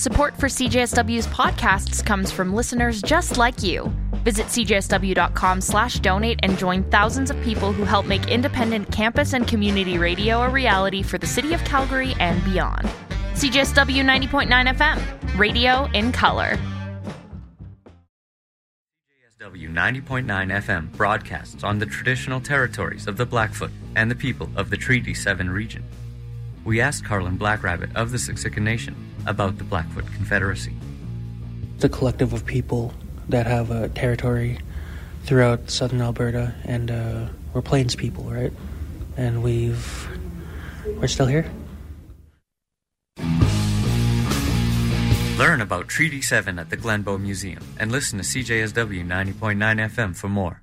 Support for CJSW's podcasts comes from listeners just like you. Visit cjsw.com slash donate and join thousands of people who help make independent campus and community radio a reality for the city of Calgary and beyond. CJSW 90.9 FM, radio in color. CJSW 90.9 FM broadcasts on the traditional territories of the Blackfoot and the people of the Treaty 7 region. We asked Carlin Blackrabbit of the Siksika Nation about the Blackfoot Confederacy. The collective of people that have a territory throughout southern Alberta, and uh, we're Plains people, right? And we've we're still here. Learn about Treaty 7 at the Glenbow Museum and listen to CJSW 90.9 FM for more.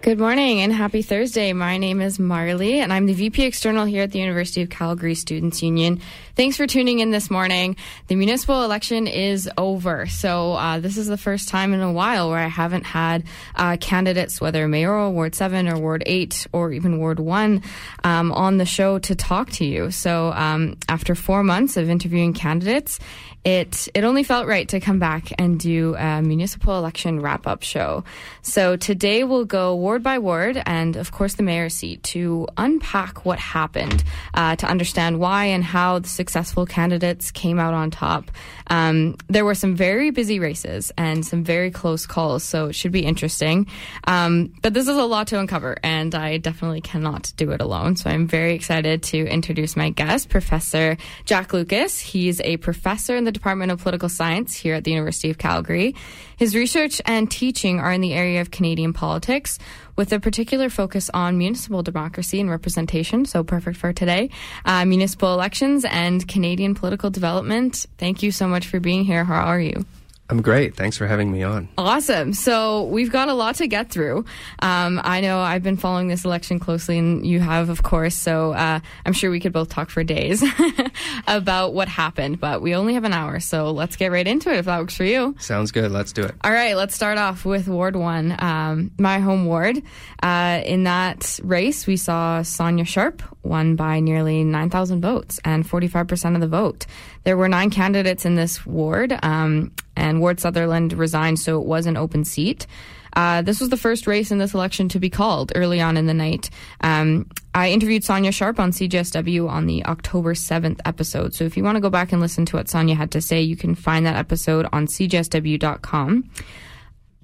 Good morning and happy Thursday. My name is Marley and I'm the VP External here at the University of Calgary Students Union. Thanks for tuning in this morning. The municipal election is over. So, uh, this is the first time in a while where I haven't had uh, candidates, whether mayoral, Ward 7 or Ward 8 or even Ward 1, um, on the show to talk to you. So, um, after four months of interviewing candidates, it it only felt right to come back and do a municipal election wrap up show. So today we'll go ward by ward and of course the mayor's seat to unpack what happened, uh, to understand why and how the successful candidates came out on top. Um, there were some very busy races and some very close calls, so it should be interesting. Um, but this is a lot to uncover, and I definitely cannot do it alone. So I'm very excited to introduce my guest, Professor Jack Lucas. He's a professor in the Department of Political Science here at the University of Calgary. His research and teaching are in the area of Canadian politics, with a particular focus on municipal democracy and representation. So perfect for today. Uh, municipal elections and Canadian political development. Thank you so much for being here. How are you? I'm great. Thanks for having me on. Awesome. So we've got a lot to get through. Um, I know I've been following this election closely, and you have, of course. So uh, I'm sure we could both talk for days about what happened. But we only have an hour, so let's get right into it if that works for you. Sounds good. Let's do it. All right. Let's start off with Ward One, um, my home ward. Uh, in that race, we saw Sonya Sharp won by nearly 9,000 votes and 45% of the vote. There were nine candidates in this ward. Um, and Ward Sutherland resigned, so it was an open seat. Uh, this was the first race in this election to be called early on in the night. Um, I interviewed Sonya Sharp on CJSW on the October 7th episode. So if you want to go back and listen to what Sonya had to say, you can find that episode on cjsw.com.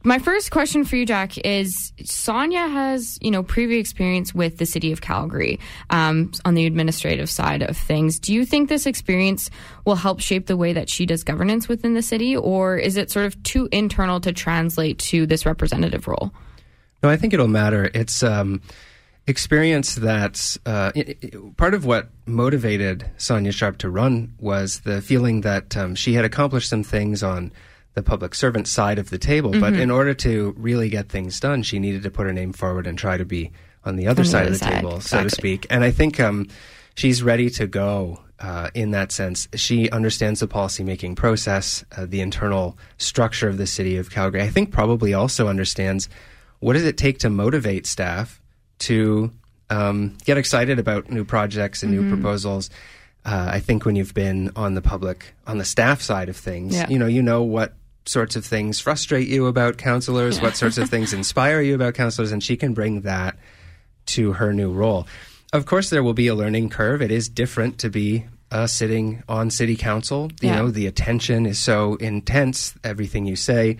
My first question for you, Jack, is Sonya has, you know, previous experience with the city of Calgary um, on the administrative side of things. Do you think this experience will help shape the way that she does governance within the city, or is it sort of too internal to translate to this representative role? No, I think it'll matter. It's um, experience that's uh, part of what motivated Sonya Sharp to run was the feeling that um, she had accomplished some things on the public servant side of the table. Mm-hmm. But in order to really get things done, she needed to put her name forward and try to be on the other on side the of the side. table, exactly. so to speak. And I think um, she's ready to go uh, in that sense. She understands the policymaking process, uh, the internal structure of the city of Calgary. I think probably also understands what does it take to motivate staff to um, get excited about new projects and mm-hmm. new proposals. Uh, I think when you've been on the public, on the staff side of things, yeah. you know, you know what sorts of things frustrate you about councillors, what sorts of things inspire you about councillors, and she can bring that to her new role. Of course, there will be a learning curve. It is different to be uh, sitting on city council. You yeah. know, the attention is so intense. Everything you say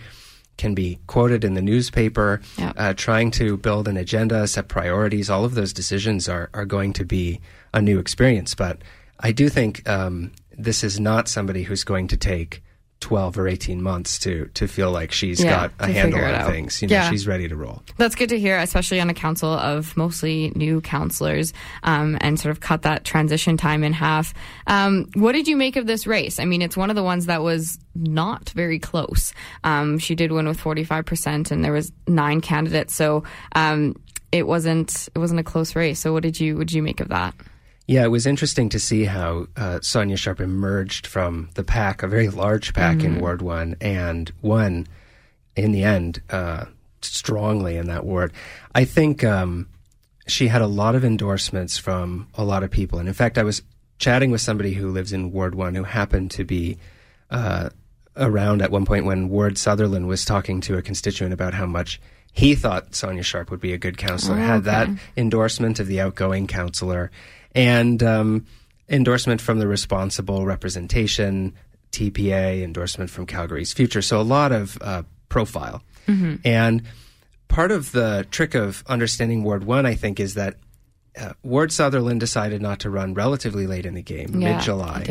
can be quoted in the newspaper. Yeah. Uh, trying to build an agenda, set priorities, all of those decisions are, are going to be a new experience. But I do think um, this is not somebody who's going to take 12 or 18 months to to feel like she's yeah, got a handle on things. You know, yeah. she's ready to roll. That's good to hear, especially on a council of mostly new councillors um, and sort of cut that transition time in half. Um, what did you make of this race? I mean, it's one of the ones that was not very close. Um, she did win with 45% and there was nine candidates. So um, it wasn't it wasn't a close race. So what did you what did you make of that? Yeah, it was interesting to see how uh, Sonya Sharp emerged from the pack, a very large pack mm-hmm. in Ward 1, and won in the end uh, strongly in that ward. I think um, she had a lot of endorsements from a lot of people. And in fact, I was chatting with somebody who lives in Ward 1 who happened to be uh, around at one point when Ward Sutherland was talking to a constituent about how much he thought Sonya Sharp would be a good councillor, Oh, had that endorsement of the outgoing councillor, and um, endorsement from the responsible representation, TPA, endorsement from Calgary's Future. So a lot of uh, profile. And part of the trick of understanding Ward 1, I think, is that uh, Ward Sutherland decided not to run relatively late in the game, Yeah, mid July.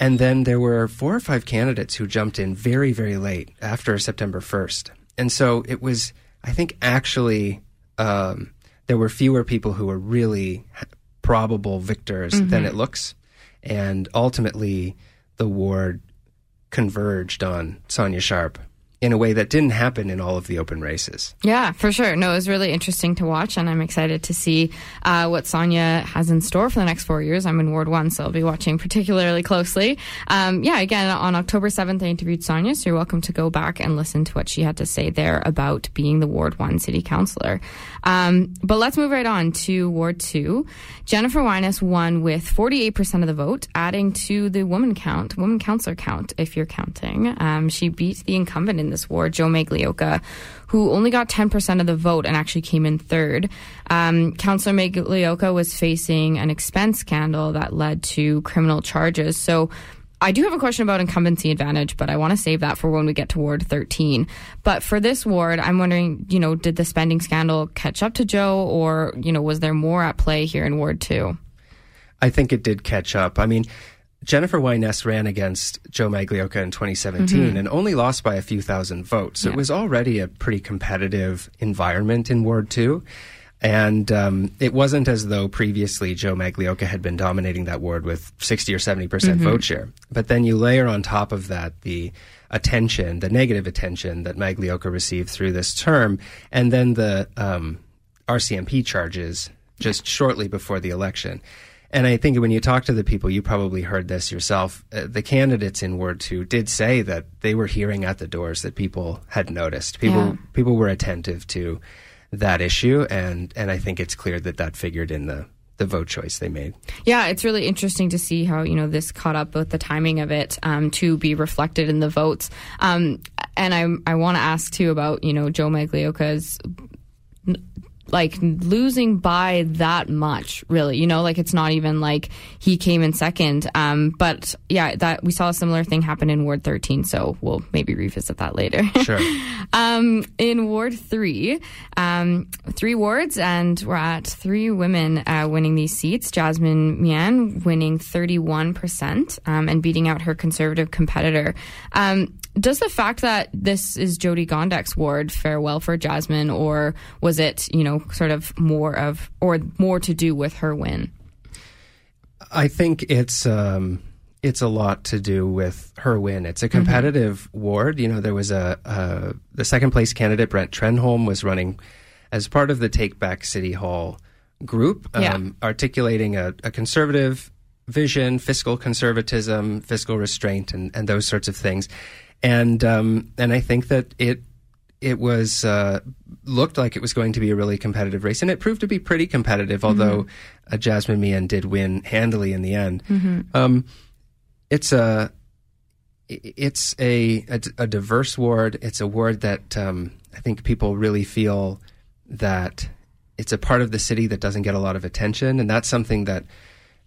And then there were four or five candidates who jumped in very, very late after September 1st. And so it was, I think, actually, um, there were fewer people who were really probable victors than it mm-hmm. looks. And ultimately, the ward converged on Sonya Sharp in a way that didn't happen in all of the open races. Yeah, for sure. No, it was really interesting to watch, and I'm excited to see uh, what Sonya has in store for the next four years. I'm in Ward 1, so I'll be watching particularly closely. Um, yeah, again, on October 7th, I interviewed Sonya, so you're welcome to go back and listen to what she had to say there about being the Ward 1 city councillor. Um, but let's move right on to Ward 2. Jennifer Wyness won with 48% of the vote, adding to the woman count, woman councillor count, if you're counting. Um, she beat the incumbent in this ward, Joe Magliocca, who only got 10% of the vote and actually came in third. Um, Councillor Magliocca was facing an expense scandal that led to criminal charges. So I do have a question about incumbency advantage, but I want to save that for when we get to Ward 13. But for this ward, I'm wondering, you know, did the spending scandal catch up to Joe or, you know, was there more at play here in Ward 2? I think it did catch up. I mean, Jennifer Wyness ran against Joe Maglioka in 2017 and only lost by a few thousand votes. Yeah. it was already a pretty competitive environment in Ward 2. And um, it wasn't as though previously Joe Maglioka had been dominating that ward with 60 or 70% vote share. But then you layer on top of that the attention, the negative attention that Maglioka received through this term, and then the um, RCMP charges just shortly before the election. And I think when you talk to the people, you probably heard this yourself. Uh, the candidates in Ward Two did say that they were hearing at the doors that people had noticed. People Yeah. people were attentive to that issue, and and I think it's clear that that figured in the the vote choice they made. Yeah, it's really interesting to see how you know this caught up with the timing of it um, to be reflected in the votes. Um, and I I want to ask too about you know Joe Magliocca's like losing by that much really you know like it's not even like he came in second um but yeah that we saw a similar thing happen in ward 13 so we'll maybe revisit that later Sure. um, in Ward 3, um, three wards, and we're at three women uh, winning these seats. Jasmine Mian winning 31% um, and beating out her conservative competitor. Um, does the fact that this is Jyoti Gondek's ward fare well for Jasmine, or was it, you know, sort of more of, or more to do with her win? I think it's um, it's a lot to do with her win. It's a competitive ward. You know, there was a, a the second place candidate Brent Trenholm was running as part of the Take Back City Hall group, um, Yeah. articulating a, a conservative vision, fiscal conservatism, fiscal restraint, and, and those sorts of things. And um, and I think that it it was uh, looked like it was going to be a really competitive race, and it proved to be pretty competitive. Although uh, Jasmine Mian did win handily in the end. Um, it's a it's a, a a diverse ward. It's a ward that um, I think people really feel that it's a part of the city that doesn't get a lot of attention, and that's something that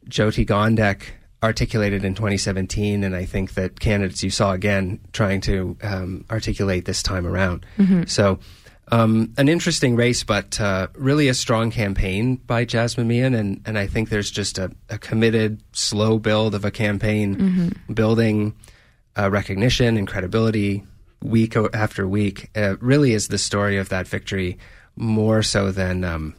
Jyoti Gondek articulated in 2017, and I think that candidates you saw again trying to um, articulate this time around. So, um, an interesting race, but uh, really a strong campaign by Jasmine Mian, and, and I think there's just a, a committed, slow build of a campaign, building uh, recognition and credibility week after week. Uh, really is the story of that victory more so than um,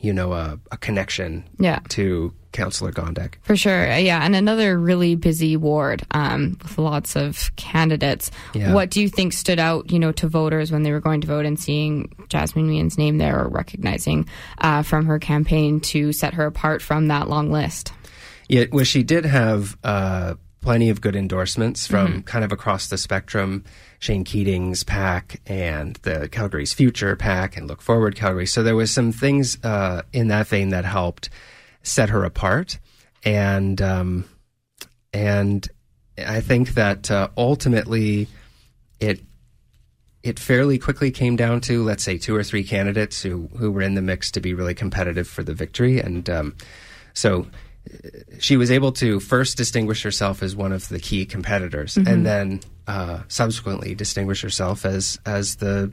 you know a, a connection Yeah. to Councillor Gondek. For sure, Uh, yeah, and another really busy ward um, with lots of candidates. Yeah. What do you think stood out, you know, to voters when they were going to vote and seeing Jasmine Mian's name there, or recognizing uh, from her campaign to set her apart from that long list? Yeah, well, she did have uh, plenty of good endorsements from kind of across the spectrum. Shane Keating's pack and the Calgary's Future pack and Look Forward Calgary. So there was some things uh, in that vein that helped set her apart. and um, and I think that uh, ultimately it it fairly quickly came down to let's say two or three candidates who who were in the mix to be really competitive for the victory, and um, so she was able to first distinguish herself as one of the key competitors, mm-hmm. and then uh, subsequently distinguish herself as as the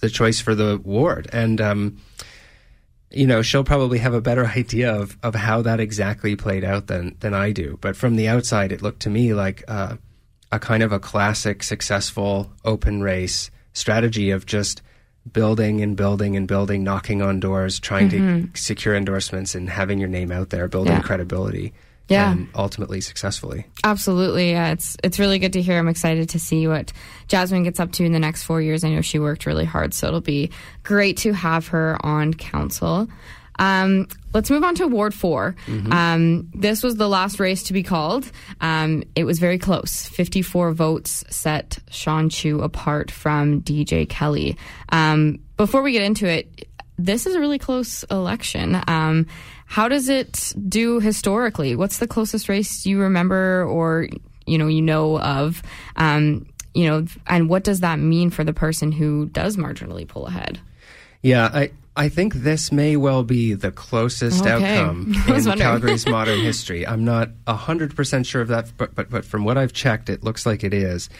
the choice for the ward. And um, you know, she'll probably have a better idea of of how that exactly played out than than I do. But from the outside, it looked to me like uh, a kind of a classic, successful open race strategy of just building and building and building, knocking on doors, trying mm-hmm. to secure endorsements and having your name out there, building yeah. credibility. Yeah. And ultimately successfully. Absolutely. Yeah, it's it's really good to hear. I'm excited to see what Jasmine gets up to in the next four years. I know she worked really hard, so it'll be great to have her on council. Um, let's move on to Ward 4. Mm-hmm. Um, this was the last race to be called. Um, it was very close. 54 votes set Sean Chu apart from DJ Kelly. Um, before we get into it, this is a really close election. Um, how does it do historically? What's the closest race you remember or you know you know of? Um, you know, and what does that mean for the person who does marginally pull ahead? Yeah, I I think this may well be the closest okay. outcome in Calgary's modern history. I'm not 100% sure of that, but, but, but from what I've checked, it looks like it is.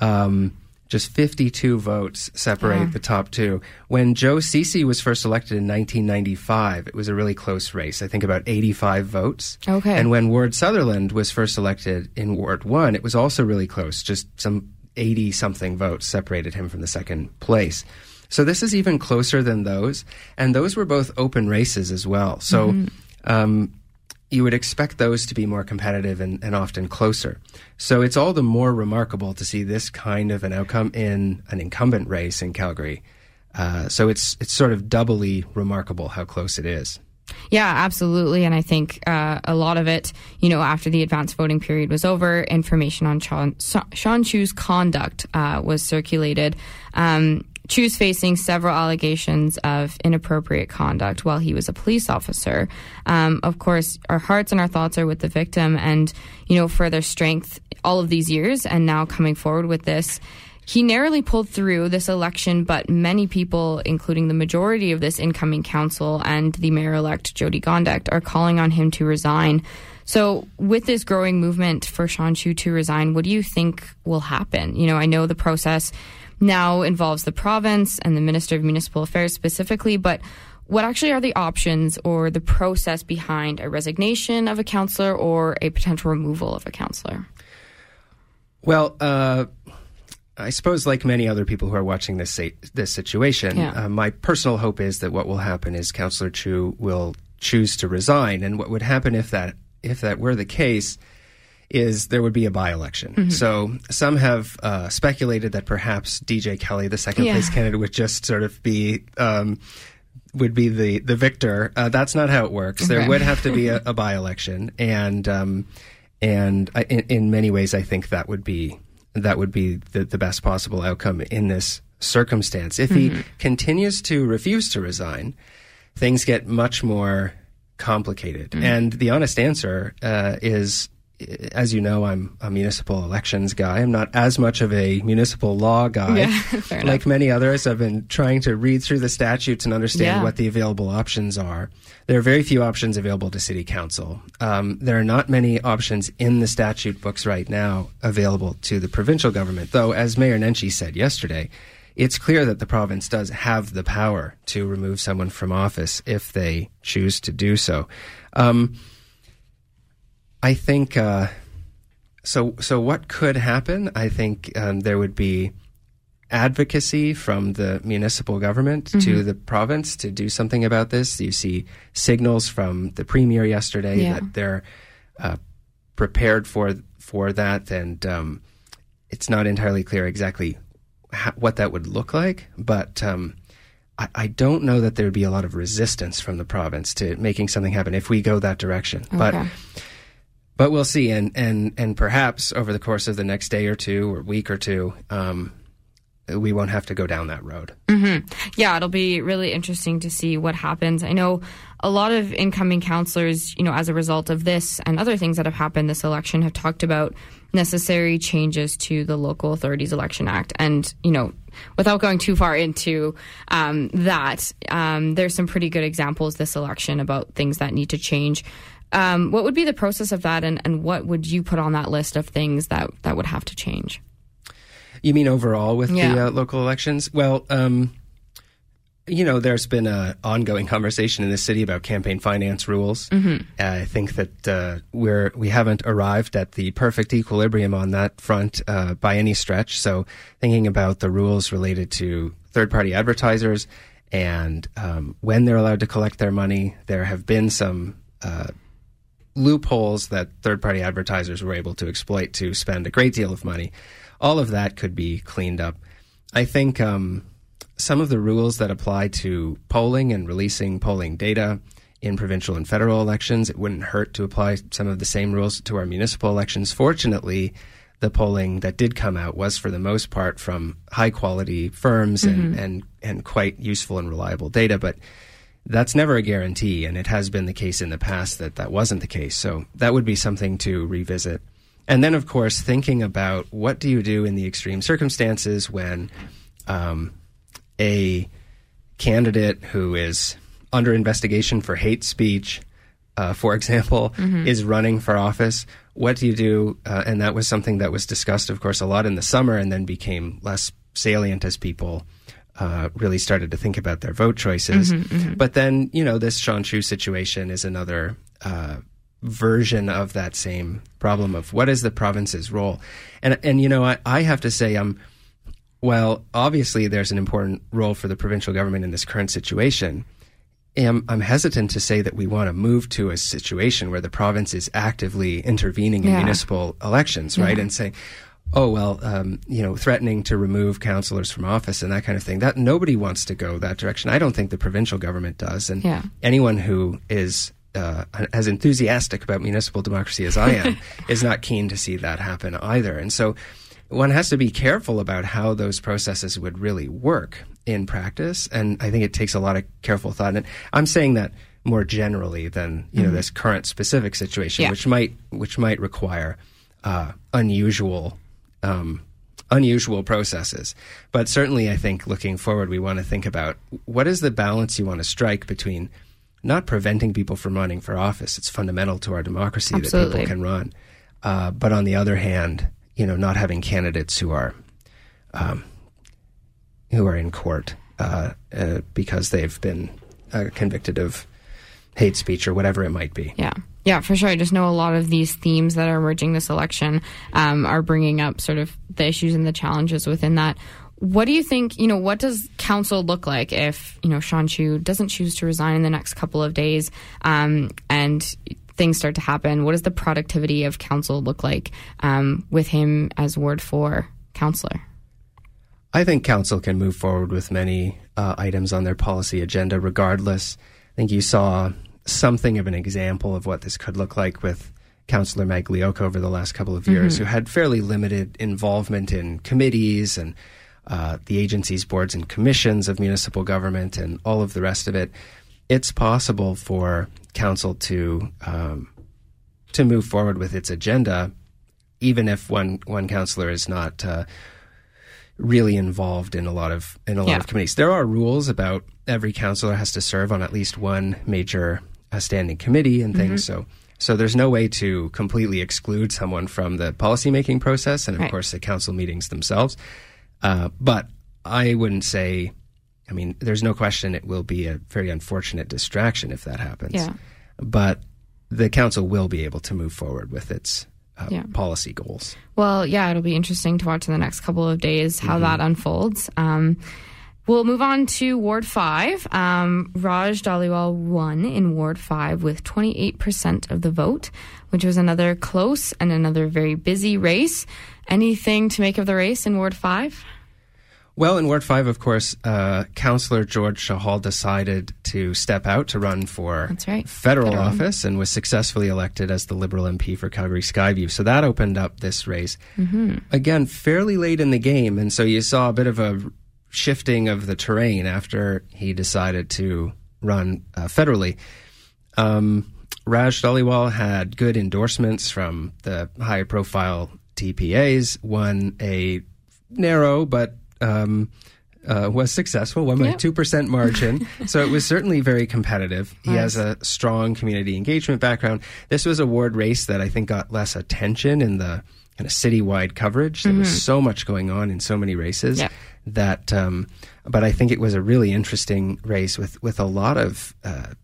Um, just 52 votes separate yeah. the top two. When Joe Ceci was first elected in 1995, it was a really close race. I think about 85 votes. Okay. And when Ward Sutherland was first elected in Ward 1, it was also really close. Just some 80 something votes separated him from the second place. So this is even closer than those, and those were both open races as well. So mm-hmm. um, you would expect those to be more competitive and, and, often closer. So it's all the more remarkable to see this kind of an outcome in an incumbent race in Calgary. Uh, so it's it's sort of doubly remarkable how close it is. Yeah, absolutely. And I think uh, a lot of it, you know, after the advanced voting period was over, information on Sean, Sean Chu's conduct uh, was circulated. Um, Chu's facing several allegations of inappropriate conduct while he was a police officer. Um, of course, our hearts and our thoughts are with the victim, and you know, further strength all of these years, and now coming forward with this. He narrowly pulled through this election, but many people, including the majority of this incoming council and the mayor elect Jyoti Gondek, are calling on him to resign. So, with this growing movement for Sean Chu to resign, what do you think will happen? You know, I know the process now involves the province and the Minister of Municipal Affairs specifically, but what actually are the options or the process behind a resignation of a councillor or a potential removal of a councillor? Well, uh, I suppose, like many other people who are watching this this situation, yeah. uh, my personal hope is that what will happen is Councillor Chu will choose to resign, and what would happen if that if that were the case is there would be a by election. Mm-hmm. So some have uh, speculated that perhaps DJ Kelly, the second yeah. place candidate, would just sort of be. Um, would be the the victor. Uh, that's not how it works. Okay. There would have to be a, a by election, and um, and I, in, in, many ways, I think that would be that would be the, the best possible outcome in this circumstance. If mm-hmm. he continues to refuse to resign, things get much more complicated. Mm-hmm. And the honest answer uh, is as you know, I'm a municipal elections guy. I'm not as much of a municipal law guy. Yeah, like many others, I've been trying to read through the statutes and understand yeah. what the available options are. There are very few options available to city council. Um, there are not many options in the statute books right now available to the provincial government, though, as Mayor Nenshi said yesterday, it's clear that the province does have the power to remove someone from office if they choose to do so. Um, I think uh, so. So what could happen? I think um, there would be advocacy from the municipal government mm-hmm. to the province to do something about this. You see signals from the premier yesterday yeah. that they're uh, prepared for for that, and um, it's not entirely clear exactly ha- what that would look like, but. Um, I, I don't know that there would be a lot of resistance from the province to making something happen if we go that direction. Okay. But but we'll see. And, and, and perhaps over the course of the next day or two or week or two, um, we won't have to go down that road. Mm-hmm. Yeah, it'll be really interesting to see what happens. I know a lot of incoming councillors, you know, as a result of this and other things that have happened this election, have talked about necessary changes to the Local Authorities Election Act. And, you know, without going too far into um, that, um, there's some pretty good examples this election about things that need to change. Um, what would be the process of that, and, and what would you put on that list of things that, that would have to change? You mean overall with Yeah. the uh, local elections? Well, um, you know, there's been an ongoing conversation in the city about campaign finance rules. Mm-hmm. I think that uh, we're we haven't arrived at the perfect equilibrium on that front uh, by any stretch. So, thinking about the rules related to third-party advertisers and um, when they're allowed to collect their money, there have been some uh, loopholes that third-party advertisers were able to exploit to spend a great deal of money. All of that could be cleaned up. I think um, some of the rules that apply to polling and releasing polling data in provincial and federal elections, it wouldn't hurt to apply some of the same rules to our municipal elections. Fortunately, the polling that did come out was for the most part from high quality firms and, and, and quite useful and reliable data. But that's never a guarantee, and it has been the case in the past that that wasn't the case. So that would be something to revisit. And then, of course, thinking about what do you do in the extreme circumstances when um, a candidate who is under investigation for hate speech, uh, for example, is running for office. What do you do? Uh, and that was something that was discussed, of course, a lot in the summer and then became less salient as people uh, really started to think about their vote choices. But then, you know, this Sean Chu situation is another uh, version of that same problem of what is the province's role. And, and you know, I, I have to say, I'm. Well, obviously, there's an important role for the provincial government in this current situation. am, I'm hesitant to say that we want to move to a situation where the province is actively intervening in Yeah. municipal elections, right? And saying, oh well, um, you know, threatening to remove councillors from office and that kind of thing. That nobody wants to go that direction. I don't think the provincial government does, and Yeah. anyone who is uh, as enthusiastic about municipal democracy as I am is not keen to see that happen either. And so one has to be careful about how those processes would really work in practice. And I think it takes a lot of careful thought. And I'm saying that more generally than you know this current specific situation, Yeah. which might which might require uh, unusual. Um, unusual processes. But certainly, I think looking forward, we want to think about what is the balance you want to strike between not preventing people from running for office. It's fundamental to our democracy that people can run. Uh, but on the other hand, you know, not having candidates who are um, who are in court uh, uh, because they've been uh, convicted of hate speech or whatever it might be. Yeah. Yeah, for sure. I just know a lot of these themes that are emerging this election um, are bringing up sort of the issues and the challenges within that. What do you think, you know, what does council look like if, you know, Sean Chu doesn't choose to resign in the next couple of days um, and things start to happen? What does the productivity of council look like um, with him as Ward 4 councillor? I think council can move forward with many uh, items on their policy agenda regardless. I think you saw something of an example of what this could look like with Councillor Magliocca over the last couple of years, who had fairly limited involvement in committees and uh, the agencies, boards, and commissions of municipal government and all of the rest of it. It's possible for council to um, to move forward with its agenda, even if one one councillor is not uh, really involved in a lot of in a lot Yeah. of committees. There are rules about every councillor has to serve on at least one major uh, standing committee and things. Mm-hmm. So so there's no way to completely exclude someone from the policymaking process and of Right. course the council meetings themselves. Uh, but I wouldn't say. I mean, there's no question it will be a very unfortunate distraction if that happens. Yeah. But the council will be able to move forward with its uh, Yeah. policy goals. Well, yeah, it'll be interesting to watch in the next couple of days how that unfolds. Um, we'll move on to Ward 5. Um, Raj Dhaliwal won in Ward 5 with 28% of the vote, which was another close and another very busy race. Anything to make of the race in Ward 5? Well, in Ward 5, of course, uh, Councillor George Chahal decided to step out to run for That's right. federal, Federal. office and was successfully elected as the Liberal MP for Calgary Skyview. So that opened up this race. Mm-hmm. Again, fairly late in the game. And so you saw a bit of a shifting of the terrain after he decided to run uh, federally. Um, Raj Dhaliwal had good endorsements from the high profile TPAs, won a narrow but um, uh, was successful, won by Yeah. a 2% margin. so it was certainly very competitive. He has a strong community engagement background. This was a ward race that I think got less attention in the kind of citywide coverage. There was so much going on in so many races Yeah. That, um, but I think it was a really interesting race with, with a lot of uh,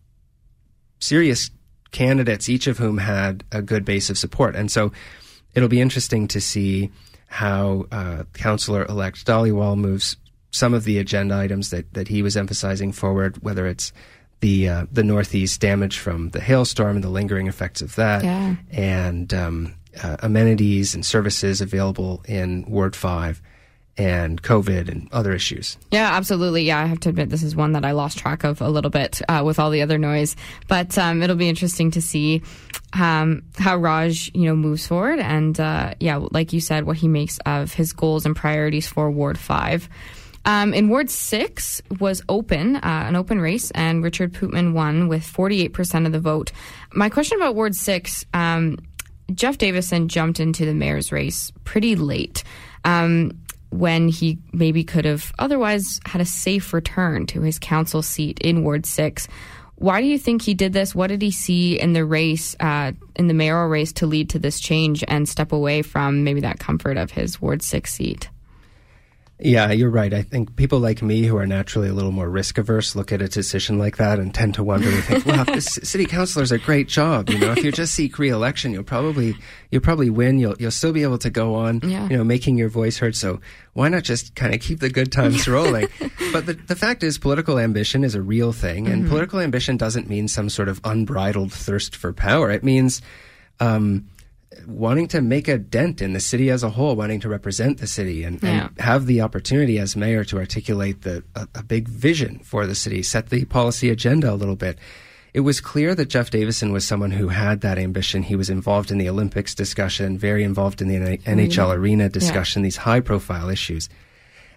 serious candidates, each of whom had a good base of support. And so it'll be interesting to see how uh, Councillor elect Dhaliwal moves some of the agenda items that, that he was emphasizing forward, whether it's the uh, the northeast damage from the hailstorm and the lingering effects of that, Yeah. and um, uh, amenities and services available in Ward Five, and COVID and other issues. Yeah, absolutely. Yeah, I have to admit this is one that I lost track of a little bit uh, with all the other noise, but um, it'll be interesting to see um, how Raj, you know, moves forward, and uh, yeah, like you said, what he makes of his goals and priorities for Ward Five. Um, in Ward 6 was open, uh, an open race, and Richard Pootmans won with 48% of the vote. My question about Ward 6 um, Jeff Davison jumped into the mayor's race pretty late um, when he maybe could have otherwise had a safe return to his council seat in Ward 6. Why do you think he did this? What did he see in the race, uh, in the mayoral race, to lead to this change and step away from maybe that comfort of his Ward 6 seat? Yeah, you're right. I think people like me who are naturally a little more risk averse look at a decision like that and tend to wonder and think, "Wow, this city councilor's a great job." You know, if you just seek re-election, you'll probably you'll probably win. You'll you'll still be able to go on, Yeah. you know, making your voice heard. So why not just kind of keep the good times rolling? but the the fact is, political ambition is a real thing, and political ambition doesn't mean some sort of unbridled thirst for power. It means um, wanting to make a dent in the city as a whole, wanting to represent the city and, Yeah. and have the opportunity as mayor to articulate the a, a big vision for the city, set the policy agenda a little bit. It was clear that Jeff Davison was someone who had that ambition. He was involved in the Olympics discussion, very involved in the NHL arena discussion, these high profile issues.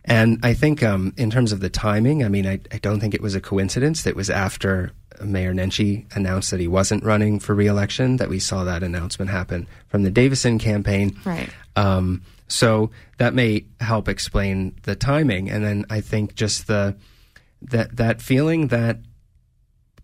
And I think, um, in terms of the timing, I mean, I, I don't think it was a coincidence that it was after Mayor Nenshi announced that he wasn't running for re-election that we saw that announcement happen from the Davison campaign. Right. Um, so that may help explain the timing, and then I think just the that that feeling that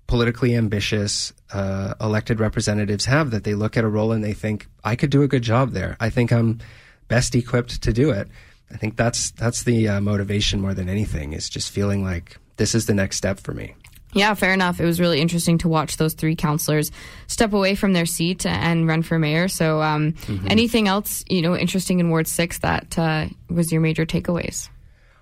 politically ambitious uh, elected representatives have that they look at a role and they think I could do a good job there. I think I'm best equipped to do it. I think that's that's the uh, motivation more than anything is just feeling like this is the next step for me. Yeah, fair enough. It was really interesting to watch those three councillors step away from their seat and run for mayor. So, um, anything else, you know, interesting in Ward Six that uh, was your major takeaways?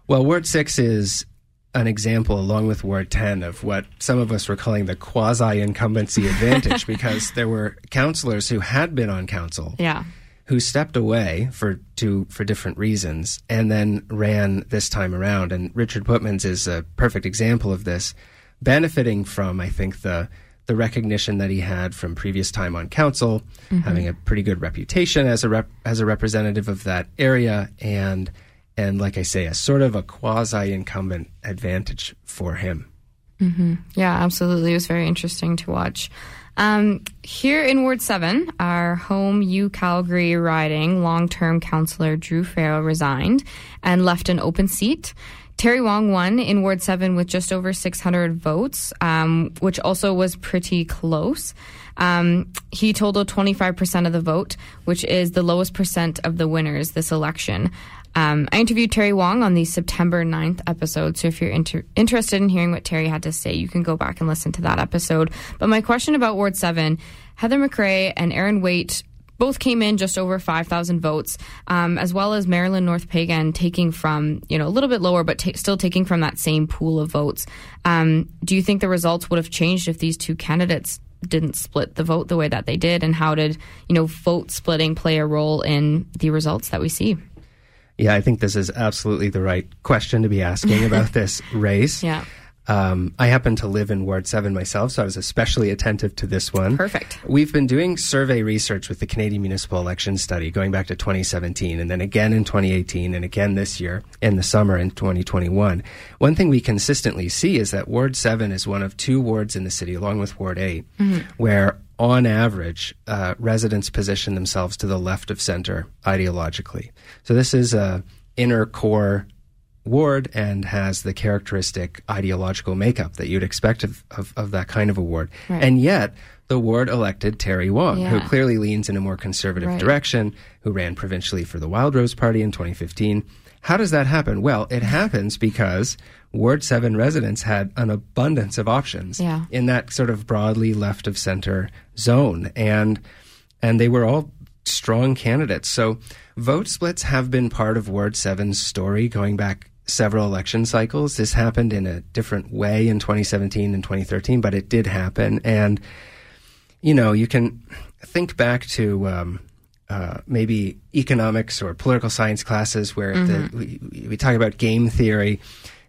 Well, Ward 6 is an example, along with Ward 10, of what some of us were calling the quasi incumbency advantage because there were councillors who had been on council Yeah, who stepped away for to for different reasons and then ran this time around. And Richard Putmans is a perfect example of this, benefiting from I think the the recognition that he had from previous time on council, having a pretty good reputation as a rep, as a representative of that area, and and like I say, a sort of a quasi incumbent advantage for him. yeah, absolutely. It was very interesting to watch. Um, here in Ward 7, our home U Calgary riding long term councillor Druh Farrell resigned and left an open seat. Terry Wong won in Ward 7 with just over 600 votes, um, which also was pretty close. Um, he totaled 25% of the vote, which is the lowest percent of the winners this election. Um, I interviewed Terry Wong on the September 9th episode. So if you're inter- interested in hearing what Terry had to say, you can go back and listen to that episode. But my question about Ward 7 Heather McRae and Erin Waite both came in just over 5,000 votes, um, as well as Marilyn North Peigan taking from, you know, a little bit lower, but ta- still taking from that same pool of votes. Um, do you think the results would have changed if these two candidates didn't split the vote the way that they did? And how did, you know, vote splitting play a role in the results that we see? Yeah, I think this is absolutely the right question to be asking about this race. Yeah. Um, I happen to live in Ward 7 myself, so I was especially attentive to this one. Perfect. We've been doing survey research with the Canadian Municipal Election Study going back to 2017 and then again in 2018 and again this year in the summer in 2021. One thing we consistently see is that Ward 7 is one of two wards in the city, along with Ward 8, where on average, uh, residents position themselves to the left of center ideologically. So this is a inner core ward and has the characteristic ideological makeup that you'd expect of, of, of that kind of a ward. Right. And yet, the ward elected Terry Wong, who clearly leans in a more conservative Right. direction, who ran provincially for the Wild Rose Party in 2015. How does that happen? Well, it happens because Ward 7 residents had an abundance of options Yeah. in that sort of broadly left of center zone. And and they were all strong candidates. So vote splits have been part of Ward 7's story going back several election cycles. This happened in a different way in 2017 and 2013, but it did happen. And, you know, you can think back to um, uh, maybe economics or political science classes where the, we, we talk about game theory,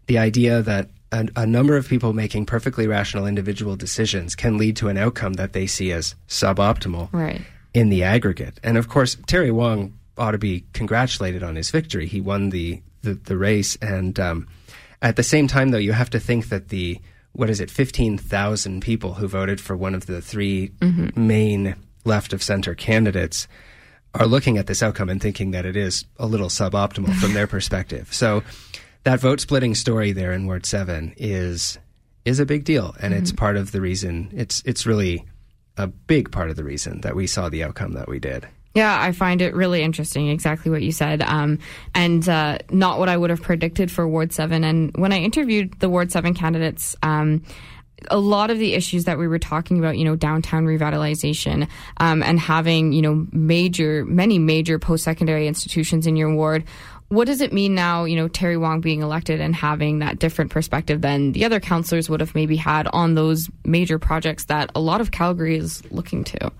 the idea that a, a number of people making perfectly rational individual decisions can lead to an outcome that they see as suboptimal Right. in the aggregate. And of course, Terry Wong ought to be congratulated on his victory. He won the the, the race, and um, at the same time, though, you have to think that the what is it, fifteen thousand people who voted for one of the 3 main left of center candidates are looking at this outcome and thinking that it is a little suboptimal from their perspective. So that vote splitting story there in Ward Seven is is a big deal, and it's part of the reason. It's it's really a big part of the reason that we saw the outcome that we did. Yeah, I find it really interesting, exactly what you said, um, and uh, not what I would have predicted for Ward 7. And when I interviewed the Ward 7 candidates, um, a lot of the issues that we were talking about, you know, downtown revitalization um, and having, you know, major, many major post secondary institutions in your ward. What does it mean now, you know, Terry Wong being elected and having that different perspective than the other councillors would have maybe had on those major projects that a lot of Calgary is looking to?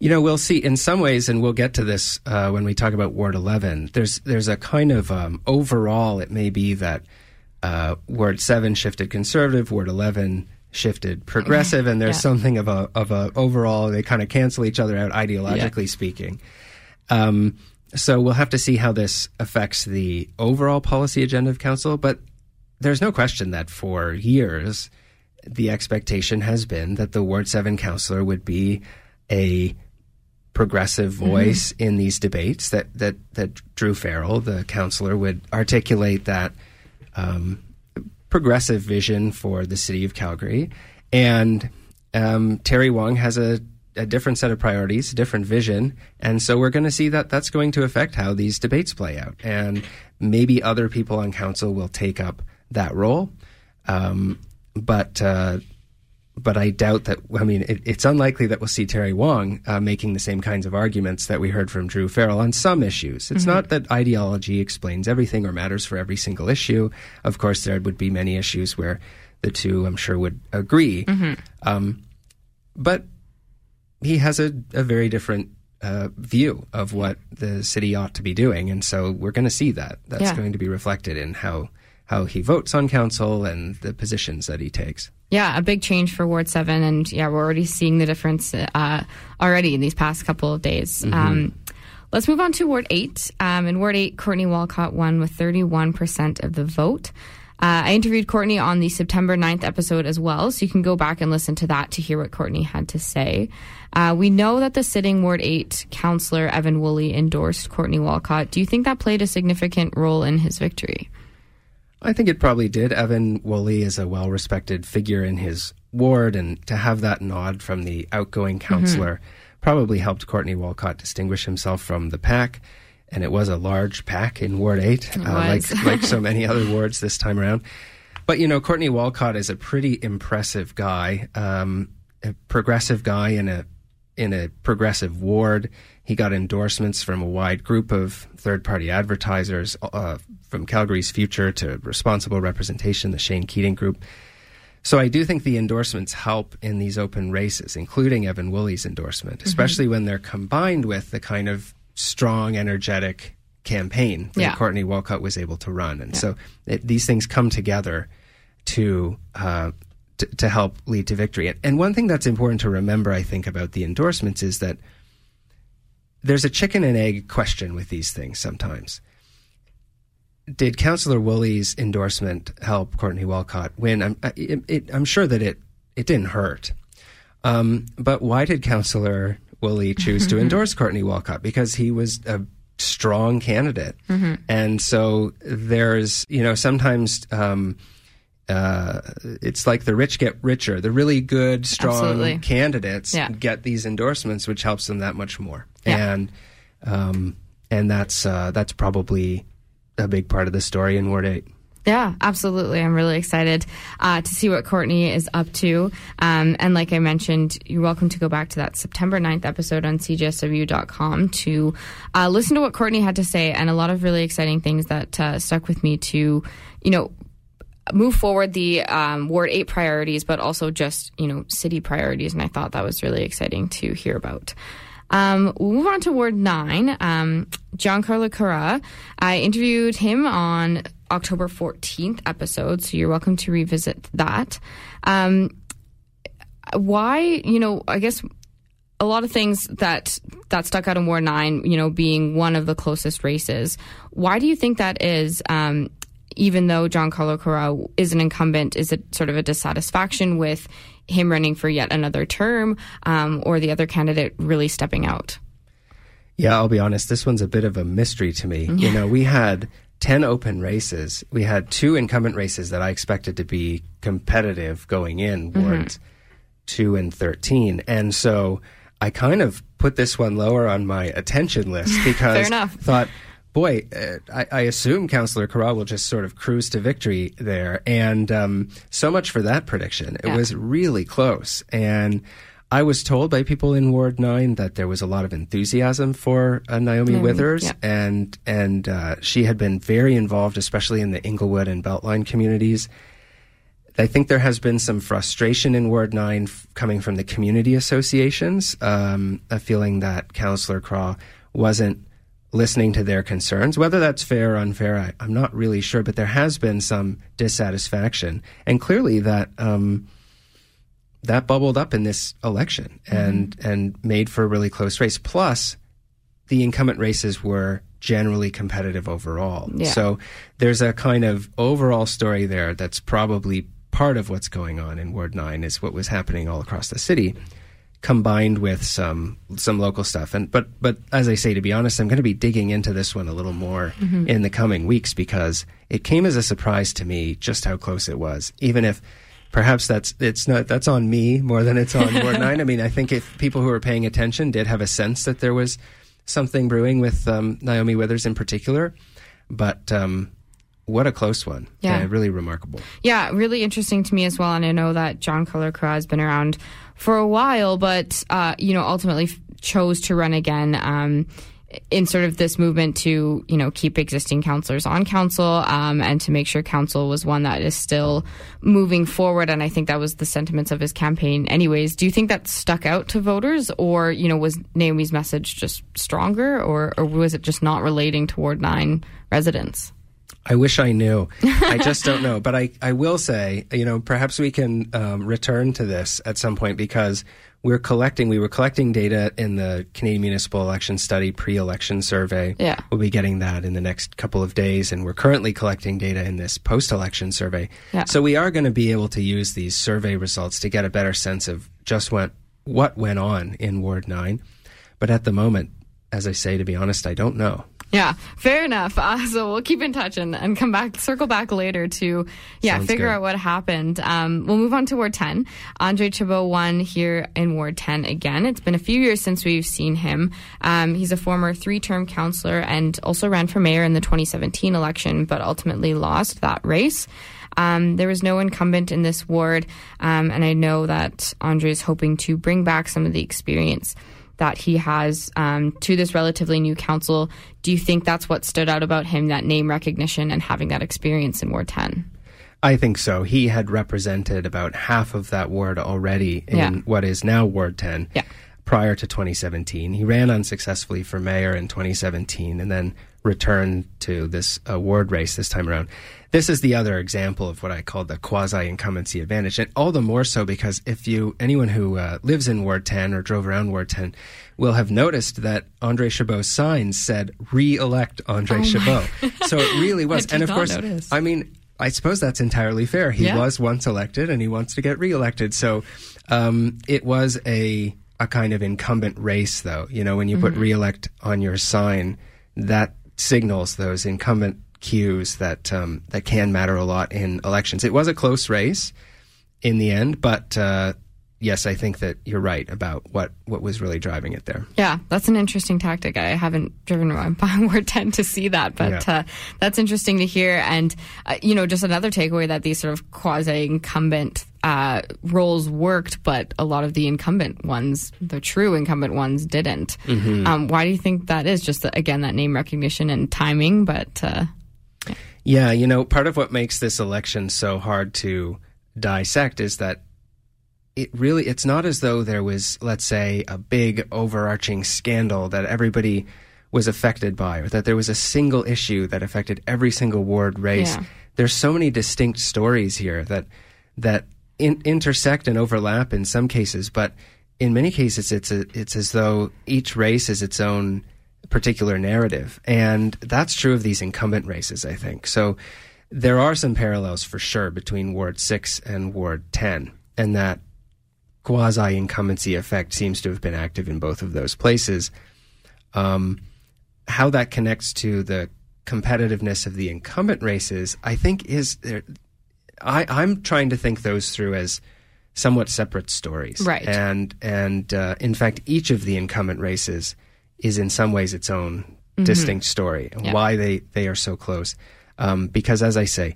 You know, we'll see. In some ways, and we'll get to this uh, when we talk about Ward 11. There's there's a kind of um, overall. It may be that uh, Ward 7 shifted conservative, Ward 11 shifted progressive, and there's Yeah. something of a of a overall. They kind of cancel each other out ideologically speaking. Um, so we'll have to see how this affects the overall policy agenda of council. But there's no question that for years, the expectation has been that the Ward 7 councillor would be a progressive voice in these debates, that, that, that Druh Farrell, the councillor, would articulate that um, progressive vision for the city of Calgary. And um, Terry Wong has a, a different set of priorities, a different vision. And so we're going to see that that's going to affect how these debates play out. And maybe other people on council will take up that role. Um, but uh, but I doubt that. I mean, it, it's unlikely that we'll see Terry Wong uh, making the same kinds of arguments that we heard from Druh Farrell on some issues. It's not that ideology explains everything or matters for every single issue. Of course, there would be many issues where the two, I'm sure, would agree. Um, but he has a, a very different uh, view of what the city ought to be doing, and so we're going to see that. That's Yeah. going to be reflected in how how he votes on council and the positions that he takes. Yeah, a big change for Ward 7. And yeah, we're already seeing the difference uh, already in these past couple of days. Um, let's move on to Ward 8. Um, in Ward 8, Courtney Walcott won with 31% of the vote. Uh, I interviewed Courtney on the September 9th episode as well, so you can go back and listen to that to hear what Courtney had to say. Uh, we know that the sitting Ward 8 councillor Evan Woolley endorsed Courtney Walcott. Do you think that played a significant role in his victory? I think it probably did. Evan Woolley is a well respected figure in his ward, and to have that nod from the outgoing councillor probably helped Courtney Walcott distinguish himself from the pack. And it was a large pack in Ward 8, uh, like, like so many other wards this time around. But, you know, Courtney Walcott is a pretty impressive guy, um, a progressive guy in a in a progressive ward. He got endorsements from a wide group of third party advertisers, uh, from Calgary's Future to Responsible Representation, the Shane Keating Group. So I do think the endorsements help in these open races, including Evan Woolley's endorsement, especially when they're combined with the kind of strong, energetic campaign that Yeah. Courtney Walcott was able to run. And so it, these things come together to, uh, to to help lead to victory. And one thing that's important to remember, I think, about the endorsements is that there's a chicken and egg question with these things sometimes. Did Councillor Woolley's endorsement help Courtney Walcott win? I'm, I- it, it, I'm sure that it, it didn't hurt. Um, but why did Councillor Woolley choose to endorse Courtney Walcott? Because he was a strong candidate. And so there's, you know, sometimes um, uh, it's like the rich get richer. The really good, strong Absolutely. candidates Yeah. get these endorsements, which helps them that much more. Yeah. And um, and that's uh, that's probably a big part of the story in Ward Eight. Yeah, absolutely. I'm really excited uh, to see what Courtney is up to. Um, and like I mentioned, you're welcome to go back to that September 9th episode on cjsw.com to uh, listen to what Courtney had to say and a lot of really exciting things that uh, stuck with me to, you know, move forward the um, Ward 8 priorities, but also just, you know, city priorities. And I thought that was really exciting to hear about. Um, we'll move on to Ward 9. Um, Giancarlo Carra. I interviewed him on October 14th episode, so you're welcome to revisit that. Um, why, you know, I guess a lot of things that that stuck out in Ward Nine, you know, being one of the closest races. Why do you think that is? Um, even though Giancarlo Carra is an incumbent, is it sort of a dissatisfaction with him running for yet another term, um, or the other candidate really stepping out? Yeah, I'll be honest. This one's a bit of a mystery to me. You know, we had 10 open races. We had two incumbent races that I expected to be competitive going in, wards 2 and 13. And so I kind of put this one lower on my attention list because enough. thought, boy, uh, I, I assume Councillor Carra will just sort of cruise to victory there. And um, so much for that prediction. It Yeah. was really close. And I was told by people in Ward 9 that there was a lot of enthusiasm for uh, Naomi, Withers, yeah. and and uh, she had been very involved, especially in the Inglewood and Beltline communities. I think there has been some frustration in Ward 9 f- coming from the community associations, um, a feeling that Councillor Carra wasn't listening to their concerns. Whether that's fair or unfair, I, I'm not really sure, but there has been some dissatisfaction. And clearly that. Um, that bubbled up in this election and and made for a really close race. Plus, the incumbent races were generally competitive overall. Yeah. So there's a kind of overall story there that's probably part of what's going on in Ward Nine is what was happening all across the city, combined with some some local stuff. And but but as I say, to be honest, I'm going to be digging into this one a little more in the coming weeks because it came as a surprise to me just how close it was. Even if perhaps that's it's not that's on me more than it's on Ward Nine. I mean, I think if people who are paying attention did have a sense that there was something brewing with um, Naomi Withers in particular, but um, what a close one! Yeah. really remarkable. Yeah, really interesting to me as well. And I know that Giancarlo has been around for a while, but uh, you know, ultimately chose to run again. Um, in sort of this movement to you know keep existing councillors on council um, and to make sure council was one that is still moving forward and I think that was the sentiments of his campaign anyways do you think that stuck out to voters or you know was Naomi's message just stronger or, or was it just not relating toward nine residents I wish I knew. I just don't know. But I, I will say, you know, perhaps we can um, return to this at some point because we're collecting, we were collecting data in the Canadian Municipal Election Study pre election survey. Yeah. We'll be getting that in the next couple of days. And we're currently collecting data in this post election survey. Yeah. So we are going to be able to use these survey results to get a better sense of just what, what went on in Ward 9. But at the moment, as I say, to be honest, I don't know. Yeah, fair enough. Uh, so we'll keep in touch and, and come back, circle back later to, yeah, Sounds figure good. out what happened. Um, we'll move on to Ward 10. Andre Chabot won here in Ward 10 again. It's been a few years since we've seen him. Um, he's a former three term councillor and also ran for mayor in the 2017 election, but ultimately lost that race. Um, there was no incumbent in this ward, um, and I know that Andre is hoping to bring back some of the experience that he has um, to this relatively new council. Do you think that's what stood out about him, that name recognition and having that experience in Ward 10? I think so. He had represented about half of that ward already in Yeah. what is now Ward 10. Yeah. prior to 2017. He ran unsuccessfully for mayor in 2017 and then returned to this ward race this time around. This is the other example of what I call the quasi incumbency advantage, and all the more so because if you anyone who uh, lives in Ward 10 or drove around Ward 10 will have noticed that Andre Chabot's signs said "re-elect Andre Oh Chabot," so it really was. and of course, notice. I mean, I suppose that's entirely fair. He Yeah. was once elected, and he wants to get re-elected. So um, it was a a kind of incumbent race, though. You know, when you put re-elect on your sign, that signals those incumbent cues that um, that can matter a lot in elections. It was a close race in the end, but uh, yes, I think that you're right about what what was really driving it there. Yeah, that's an interesting tactic. I haven't driven around by Ward 10 to see that, but Yeah. uh, that's interesting to hear. And, uh, you know, just another takeaway that these sort of quasi incumbent uh, roles worked, but a lot of the incumbent ones, the true incumbent ones, didn't. Mm-hmm. Um, why do you think that is? Just, that, again, that name recognition and timing, but. Yeah, you know, part of what makes this election so hard to dissect is that it really it's not as though there was let's say a big overarching scandal that everybody was affected by or that there was a single issue that affected every single ward race. Yeah. There's so many distinct stories here that that in, intersect and overlap in some cases, but in many cases it's a, it's as though each race is its own particular narrative. And that's true of these incumbent races, I think. So there are some parallels for sure between Ward 6 and Ward 10, and that quasi incumbency effect seems to have been active in both of those places. Um, how that connects to the competitiveness of the incumbent races, I think, is there. I, I'm trying to think those through as somewhat separate stories, Right. And and uh, in fact, each of the incumbent races is in some ways its own distinct story and Yeah. why they they are so close. Um, because as I say,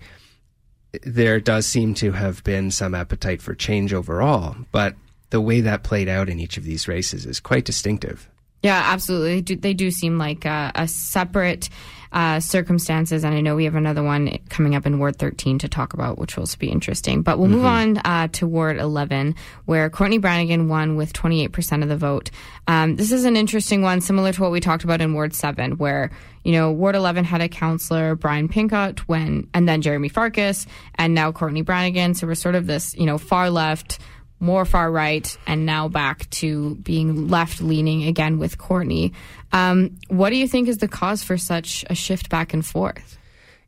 there does seem to have been some appetite for change overall, but the way that played out in each of these races is quite distinctive. Yeah, absolutely. They do, they do seem like uh, a separate uh, circumstances, and I know we have another one coming up in Ward 13 to talk about, which will be interesting. But we'll move on uh, to Ward 11, where Courtney Brannigan won with 28% of the vote. Um, this is an interesting one, similar to what we talked about in Ward 7, where you know Ward 11 had a councillor, Brian Pincott, when and then Jeremy Farkas, and now Courtney Brannigan. So we're sort of this, you know, far left more far right, and now back to being left leaning again with Courtney. Um, what do you think is the cause for such a shift back and forth?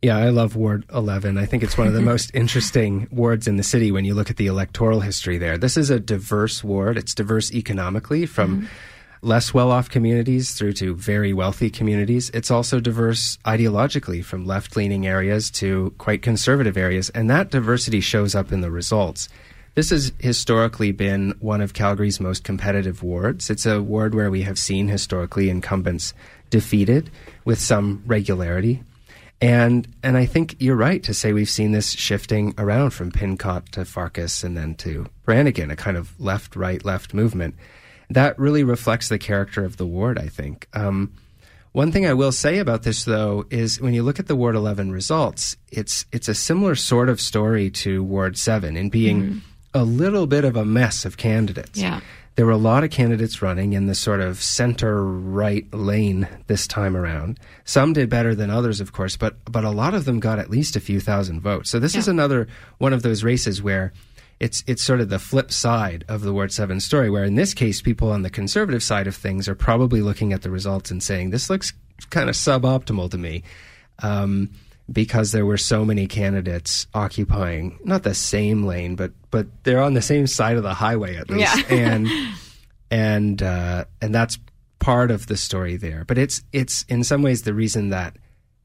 Yeah, I love Ward 11. I think it's one of the most interesting wards in the city when you look at the electoral history there. This is a diverse ward. It's diverse economically from less well off communities through to very wealthy communities. It's also diverse ideologically from left leaning areas to quite conservative areas. And that diversity shows up in the results. This has historically been one of Calgary's most competitive wards. It's a ward where we have seen historically incumbents defeated with some regularity. And and I think you're right to say we've seen this shifting around from Pincott to Farkas and then to Brannigan, a kind of left right left movement. That really reflects the character of the ward, I think. Um, one thing I will say about this, though, is when you look at the Ward 11 results, it's it's a similar sort of story to Ward 7 in being a little bit of a mess of candidates. Yeah. There were a lot of candidates running in the sort of center right lane this time around. Some did better than others, of course, but but a lot of them got at least a few thousand votes. So this is another one of those races where it's it's sort of the flip side of the Ward Seven story, where in this case, people on the conservative side of things are probably looking at the results and saying this looks kind of suboptimal to me. Um, because there were so many candidates occupying not the same lane, but but they're on the same side of the highway at least, Yeah. and and uh, and that's part of the story there. But it's it's in some ways the reason that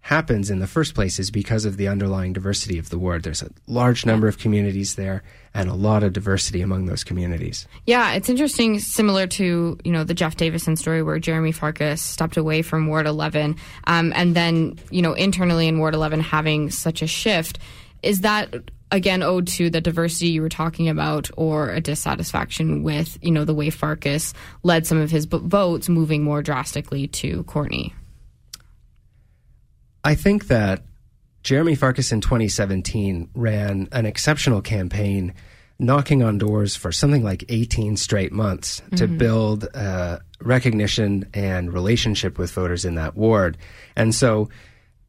happens in the first place is because of the underlying diversity of the ward. There's a large number of communities there and a lot of diversity among those communities. Yeah, it's interesting, similar to you know the Jeff Davison story where Jeremy Farkas stepped away from Ward 11, um, and then you know internally in Ward 11 having such a shift. Is that again owed to the diversity you were talking about, or a dissatisfaction with you know the way Farkas led some of his b- votes moving more drastically to Courtney? I think that Jeremy Farkas in 2017 ran an exceptional campaign knocking on doors for something like 18 straight months to build uh, recognition and relationship with voters in that ward. And so,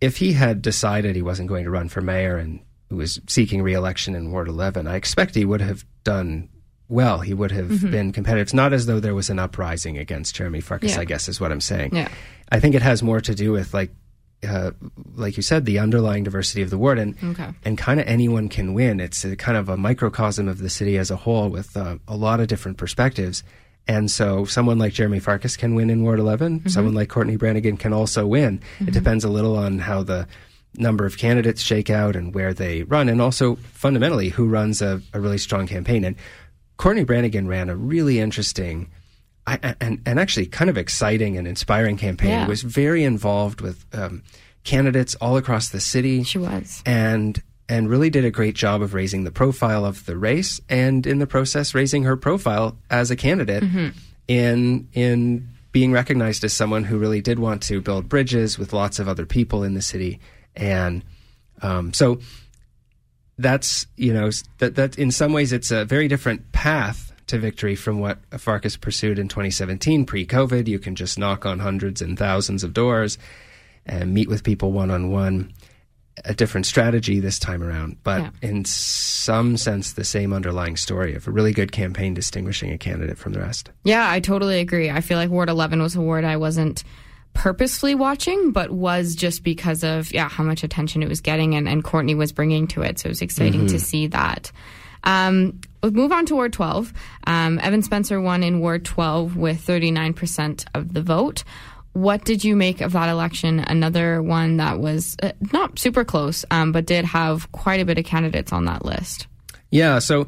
if he had decided he wasn't going to run for mayor and was seeking re-election in Ward 11, I expect he would have done well. He would have been competitive. It's not as though there was an uprising against Jeremy Farkas. Yeah. I guess is what I'm saying. Yeah. I think it has more to do with like. Uh, like you said, the underlying diversity of the ward, and Okay. and kind of anyone can win. It's a kind of a microcosm of the city as a whole with uh, a lot of different perspectives. And so someone like Jeremy Farkas can win in Ward 11. Someone like Courtney Brannigan can also win. It depends a little on how the number of candidates shake out and where they run, and also fundamentally who runs a, a really strong campaign. And Courtney Brannigan ran a really interesting I, and, and actually kind of exciting and inspiring campaign. Yeah. Was very involved with um, candidates all across the city She was. and and really did a great job of raising the profile of the race and in the process raising her profile as a candidate in in being recognized as someone who really did want to build bridges with lots of other people in the city and um, so that's you know that that in some ways it's a very different path to victory from what Farkas pursued in 2017 pre-COVID you can just knock on hundreds and thousands of doors and meet with people one on one a different strategy this time around, but Yeah. in some sense, the same underlying story of a really good campaign distinguishing a candidate from the rest. Yeah, I totally agree. I feel like Ward 11 was a ward I wasn't purposefully watching, but was just because of yeah how much attention it was getting and, and Courtney was bringing to it. So it was exciting to see that. Um, we'll move on to Ward 12. Um, Evan Spencer won in Ward 12 with 39% of the vote. What did you make of that election? Another one that was uh, not super close, um, but did have quite a bit of candidates on that list. Yeah, so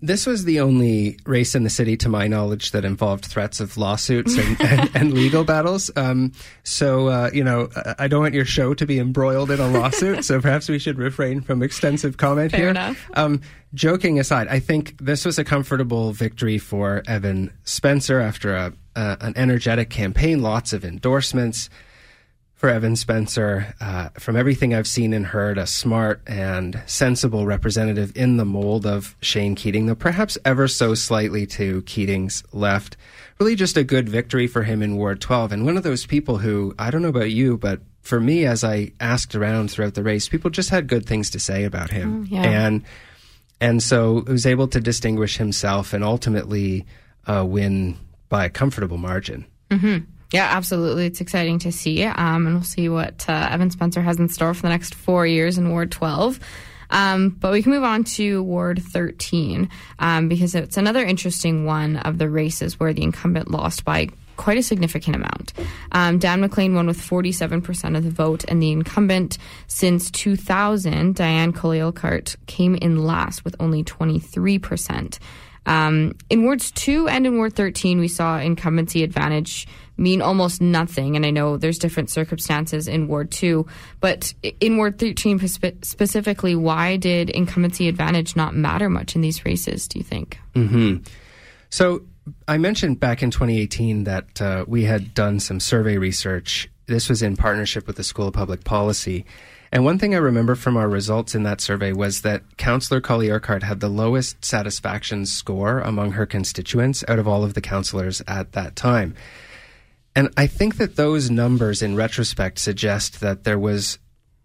this was the only race in the city, to my knowledge, that involved threats of lawsuits and, and, and legal battles. Um, so, uh, you know, I- don't want your show to be embroiled in a lawsuit, so perhaps we should refrain from extensive comment Fair here. Um, joking aside, I think this was a comfortable victory for Evan Spencer after a, uh, an energetic campaign, lots of endorsements for Evan Spencer. Uh, from everything I've seen and heard, a smart and sensible representative in the mold of Shane Keating, though perhaps ever so slightly to Keating's left. Really just a good victory for him in Ward 12. And one of those people who, I don't know about you, but for me, as I asked around throughout the race, people just had good things to say about him. Oh, yeah. And and so he was able to distinguish himself and ultimately uh, win by a comfortable margin. Yeah, absolutely. It's exciting to see. Um, and we'll see what uh, Evan Spencer has in store for the next four years in Ward 12. Um, but we can move on to Ward 13 um, because it's another interesting one of the races where the incumbent lost by quite a significant amount. Um, Dan McLean won with 47% of the vote, and the incumbent since 2000, Diane Colley-Urquhart, came in last with only 23%. Um, in wards two and in ward 13, we saw incumbency advantage mean almost nothing. And I know there's different circumstances in ward two, but in ward 13 specifically, why did incumbency advantage not matter much in these races, do you think? So I mentioned back in 2018 that uh, we had done some survey research. This was in partnership with the School of Public Policy. And one thing I remember from our results in that survey was that Councillor Colley-Urquhart had the lowest satisfaction score among her constituents out of all of the councillors at that time. And I think that those numbers, in retrospect, suggest that there was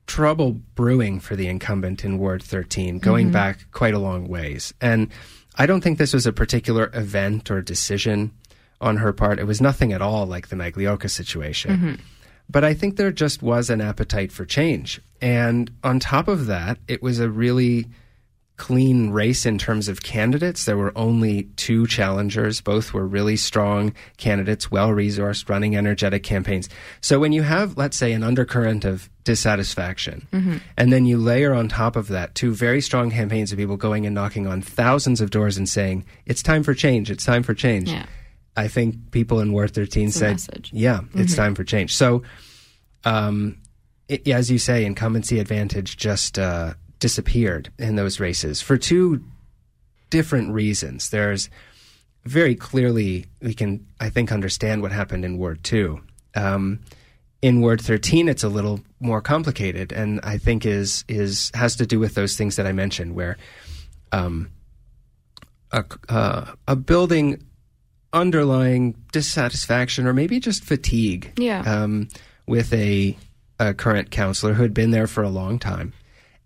trouble brewing for the incumbent in Ward 13, going mm-hmm. back quite a long ways. And I don't think this was a particular event or decision on her part. It was nothing at all like the Magliocca situation. Mm-hmm. But I think there just was an appetite for change. And on top of that, it was a really clean race in terms of candidates. There were only two challengers. Both were really strong candidates, well resourced, running energetic campaigns. So when you have, let's say, an undercurrent of dissatisfaction, mm-hmm. and then you layer on top of that two very strong campaigns of people going and knocking on thousands of doors and saying, it's time for change, it's time for change. Yeah. I think people in Ward 13 a said, yeah, it's time for change. So, um, it, as you say, incumbency advantage just uh, disappeared in those races for two different reasons. There's very clearly, we can, I think, understand what happened in Ward 2. Um, in Word 13, it's a little more complicated, and I think is is has to do with those things that I mentioned, where um, a, uh, a building underlying dissatisfaction or maybe just fatigue Yeah. um, with a, a current councillor who had been there for a long time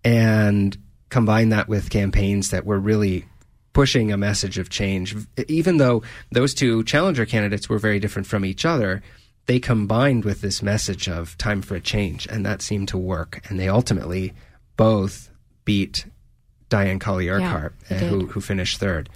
and combine that with campaigns that were really pushing a message of change. Even though those two challenger candidates were very different from each other, they combined with this message of time for a change, and that seemed to work. And they ultimately both beat Diane Colley Urquhart, uh, who, who finished third.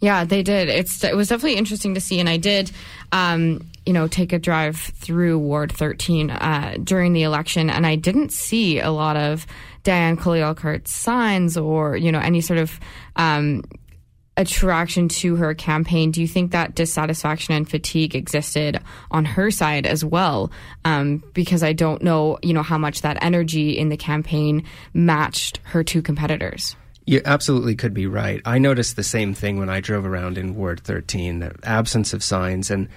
Yeah, they did. It's it was definitely interesting to see, and I did, um, you know, take a drive through Ward 13 uh, during the election, and I didn't see a lot of Diane Colley-Urquhart signs or you know any sort of um, attraction to her campaign. Do you think that dissatisfaction and fatigue existed on her side as well? Um, because I don't know, you know, how much that energy in the campaign matched her two competitors. You absolutely could be right. I noticed the same thing when I drove around in Ward 13, the absence of signs, and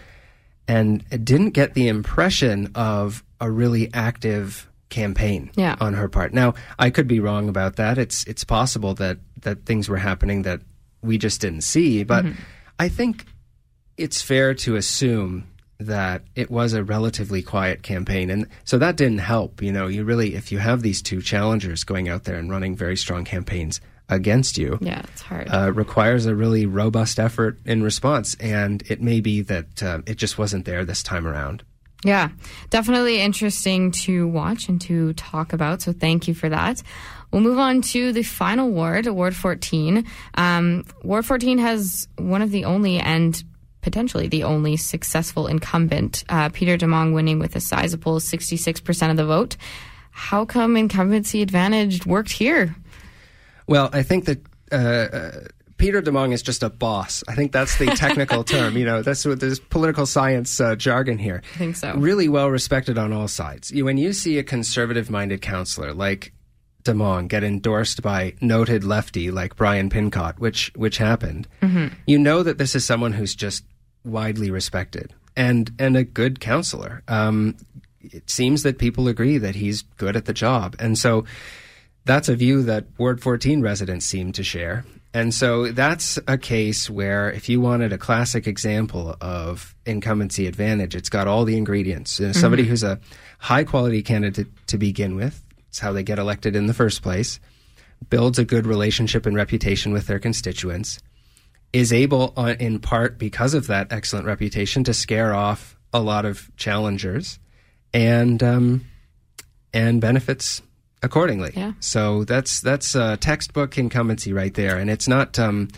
and didn't get the impression of a really active campaign Yeah. on her part. Now, I could be wrong about that. It's it's possible that that things were happening that we just didn't see, but mm-hmm. I think it's fair to assume that it was a relatively quiet campaign and so that didn't help you know you really if you have these two challengers going out there and running very strong campaigns against you Yeah, it's hard. uh, requires a really robust effort in response and it may be that uh, it just wasn't there this time around Yeah, definitely interesting to watch and to talk about. So thank you for that. We'll move on to the final ward, Ward 14. Um, ward 14 has one of the only and potentially the only successful incumbent, uh, Peter DeMong winning with a sizable 66% of the vote. How come incumbency advantage worked here? Well, I think that uh, uh, Peter DeMong is just a boss. I think that's the technical term. You know, that's what there's political science uh, jargon here. I think so. Really well respected on all sides. You, when you see a conservative-minded councillor like DeMong get endorsed by noted lefty like Brian Pincott, which which happened, you know that this is someone who's just widely respected and and a good councillor. Um, it seems that people agree that he's good at the job, and so that's a view that Ward 14 residents seem to share. And so that's a case where if you wanted a classic example of incumbency advantage, it's got all the ingredients. Uh, Somebody who's a high quality candidate to begin with, it's how they get elected in the first place, builds a good relationship and reputation with their constituents, is able, uh, in part because of that excellent reputation, to scare off a lot of challengers, and um, and benefits accordingly. Yeah. So that's that's uh, textbook incumbency right there, and it's not um,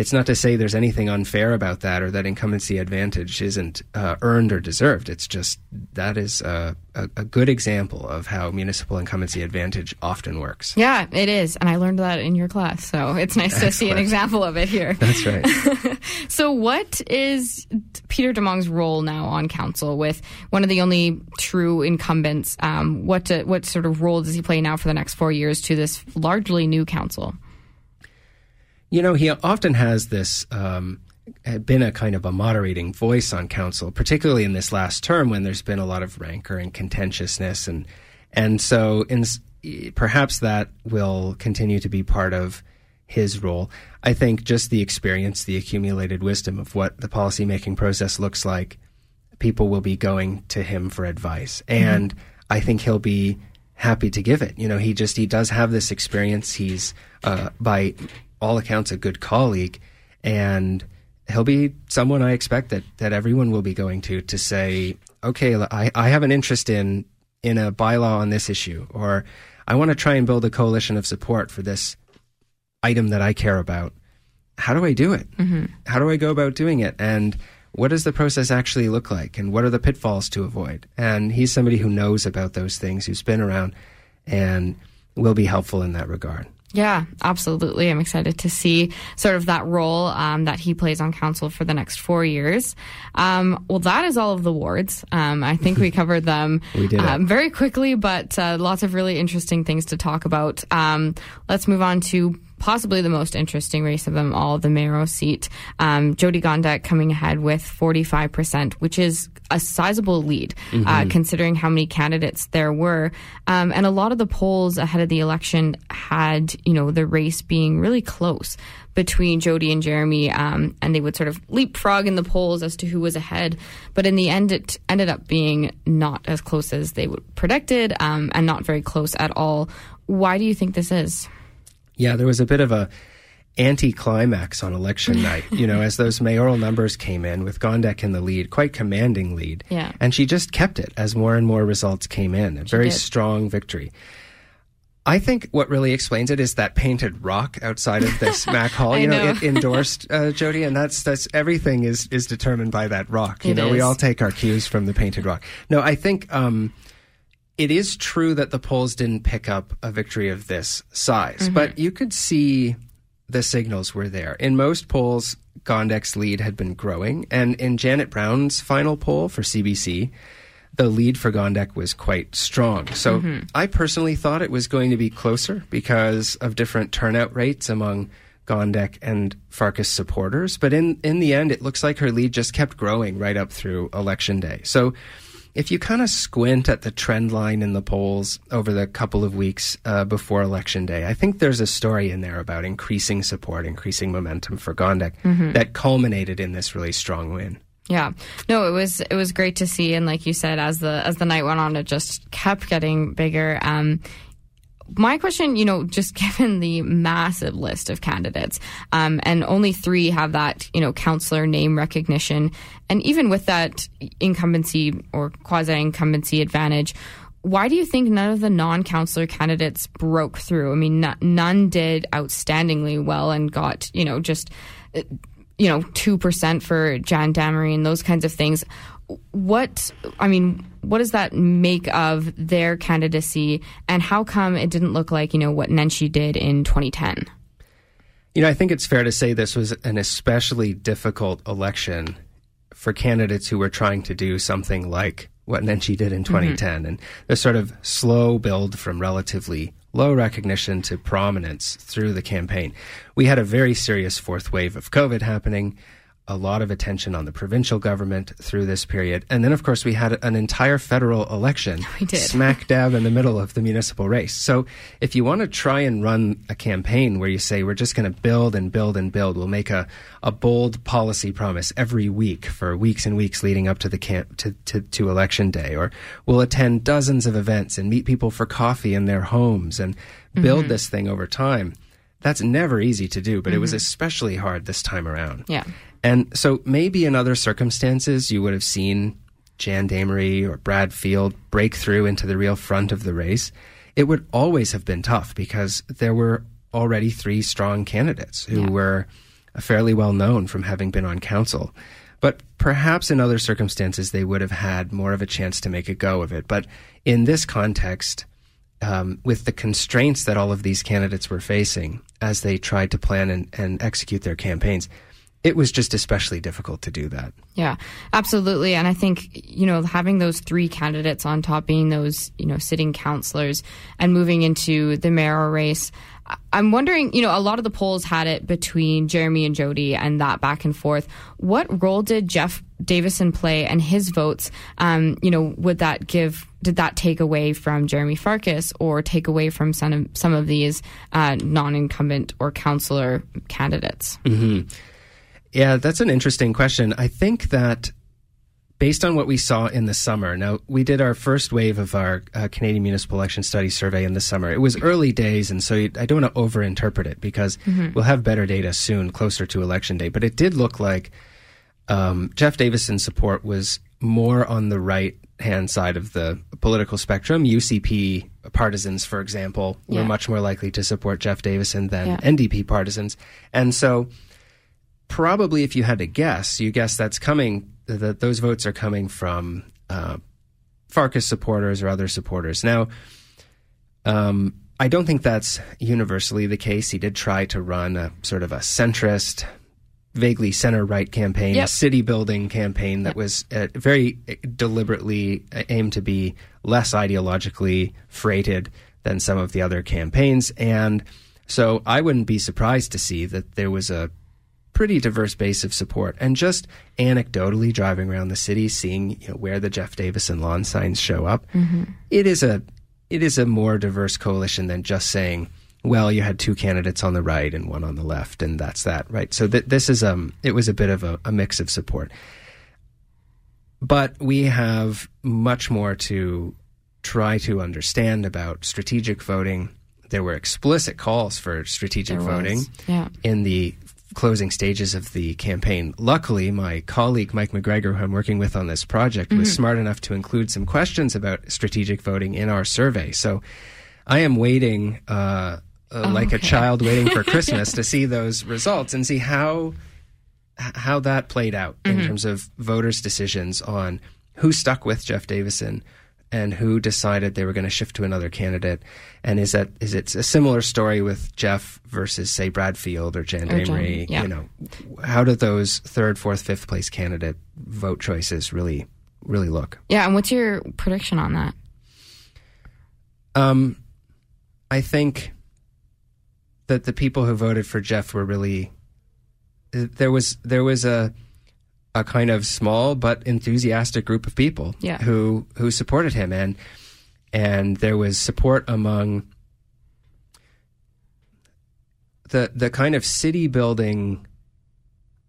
it's not to say there's anything unfair about that or that incumbency advantage isn't uh, earned or deserved. It's just that is a, a, a good example of how municipal incumbency advantage often works. Yeah, it is. And I learned that in your class. So it's nice to see an example of it here. That's right. So, what is Peter DeMong's role now on council with one of the only true incumbents? Um, what do, what sort of role does he play now for the next four years to this largely new council? You know, he often has this um, been a kind of a moderating voice on council, particularly in this last term when there's been a lot of rancor and contentiousness, and and so in, perhaps that will continue to be part of his role. I think just the experience, the accumulated wisdom of what the policymaking process looks like, people will be going to him for advice, and I think he'll be happy to give it. You know, he just he does have this experience. He's uh, by all accounts a good colleague, and he'll be someone I expect that that everyone will be going to to say, okay, I, I have an interest in in a bylaw on this issue, or I want to try and build a coalition of support for this item that I care about. How do I do it? Mm-hmm. How do I go about doing it? And what does the process actually look like? And what are the pitfalls to avoid? And he's somebody who knows about those things, who's been around, and will be helpful in that regard. Yeah, absolutely. I'm excited to see sort of that role um, that he plays on council for the next four years. Um, well, that is all of the wards. Um, I think we covered them We um, very quickly, but uh, lots of really interesting things to talk about. Um, let's move on to possibly the most interesting race of them all, the mayoral seat. Um, Jyoti Gondek coming ahead with 45%, which is a sizable lead, uh, Mm-hmm. uh, considering how many candidates there were. Um, and a lot of the polls ahead of the election had, you know, the race being really close between Jyoti and Jeremy, um, and they would sort of leapfrog in the polls as to who was ahead. But in the end, it ended up being not as close as they would predicted, um, and not very close at all. Why do you think this is? Yeah, there was a bit of a anticlimax on election night, you know, as those mayoral numbers came in with Gondek in the lead, quite commanding lead. Yeah. And she just kept it as more and more results came in. A very did. strong victory. I think what really explains it is that painted rock outside of this Mac Hall. You know, know. it endorsed uh, Jyoti, and that's that's everything is is determined by that rock. You It know, we all take our cues from the painted rock. No, I think um, it is true that the polls didn't pick up a victory of this size, but you could see the signals were there. In most polls, Gondek's lead had been growing, and in Janet Brown's final poll for CBC, the lead for Gondek was quite strong. So mm-hmm. I personally thought it was going to be closer because of different turnout rates among Gondek and Farkas supporters. But in, in the end, it looks like her lead just kept growing right up through election day. So if you kind of squint at the trend line in the polls over the couple of weeks uh, before election day, I think there's a story in there about increasing support, increasing momentum for Gondek that culminated in this really strong win. Yeah, no, it was it was great to see, and like you said, as the as the night went on, it just kept getting bigger. Um, my question, you know, just given the massive list of candidates, um, and only three have that, you know, councillor name recognition, and even with that incumbency or quasi incumbency advantage. Why do you think none of the non-councillor candidates broke through? I mean, n- none did outstandingly well and got, you know, just you know, 2% for Jan Damery and those kinds of things. What, I mean, what does that make of their candidacy and how come it didn't look like, you know, what Nenshi did in 2010? You know, I think it's fair to say this was an especially difficult election for candidates who were trying to do something like what Nenshi did in mm-hmm. 2010 and the sort of slow build from relatively low recognition to prominence through the campaign. We had a very serious fourth wave of COVID happening, a lot of attention on the provincial government through this period. And then, of course, we had an entire federal election smack dab in the middle of the municipal race. So if you want to try and run a campaign where you say we're just going to build and build and build, we'll make a, a bold policy promise every week for weeks and weeks leading up to the camp to, to, to election day, or we'll attend dozens of events and meet people for coffee in their homes and build mm-hmm. this thing over time. That's never easy to do, but it was mm-hmm. especially hard this time around. Yeah. And so maybe in other circumstances, you would have seen Jan Damery or Brad Field break through into the real front of the race. It would always have been tough because there were already three strong candidates who Yeah. were fairly well known from having been on council. But perhaps in other circumstances, they would have had more of a chance to make a go of it. But in this context, um, with the constraints that all of these candidates were facing as they tried to plan and, and execute their campaigns, it was just especially difficult to do that. Yeah, absolutely. And I think, you know, having those three candidates on top, being those, you know, sitting councillors and moving into the mayoral race, I- I'm wondering, you know, a lot of the polls had it between Jeremy and Jyoti and that back and forth. What role did Jeff Davison play and his votes? Um, you know, would that give, did that take away from Jeremy Farkas or take away from some of, some of these uh, non incumbent or councillor candidates? Yeah, that's an interesting question. I think that based on what we saw in the summer, now we did our first wave of our uh, Canadian Municipal Election Study survey in the summer. It was early days, and so I don't want to overinterpret it because we'll have better data soon, closer to election day. But it did look like um, Jeff Davison's support was more on the right hand side of the political spectrum. UCP partisans, for example, were much more likely to support Jeff Davison than Yeah. NDP partisans. And so probably if you had to guess, you guess that's coming, that those votes are coming from uh, Farkas supporters or other supporters. Now, um, I don't think that's universally the case. He did try to run a sort of a centrist, vaguely center right campaign, Yep. a city building campaign that was uh, very deliberately aimed to be less ideologically freighted than some of the other campaigns. And so I wouldn't be surprised to see that there was a pretty diverse base of support. And just anecdotally driving around the city, seeing you know, where the Jeff Davison lawn signs show up, it is a it is a more diverse coalition than just saying, well, you had two candidates on the right and one on the left, and that's that, right? So th- this is um, it was a bit of a, a mix of support, but we have much more to try to understand about strategic voting. There were explicit calls for strategic There voting. Yeah. in the closing stages of the campaign. Luckily, my colleague Mike McGregor, who I'm working with on this project, was smart enough to include some questions about strategic voting in our survey. So I am waiting, uh, uh, like a child waiting for Christmas, to see those results and see how how that played out in terms of voters' decisions on who stuck with Jeff Davison and who decided they were going to shift to another candidate. And is that is it a similar story with Jeff versus say Brad Field or Jan Or Damery? yeah. You know, how do those third, fourth, fifth place candidate vote choices really really look? Yeah. And what's your prediction on that? Um, I think that the people who voted for Jeff were really there was there was a a kind of small but enthusiastic group of people Yeah. who who supported him. And and there was support among the the kind of city building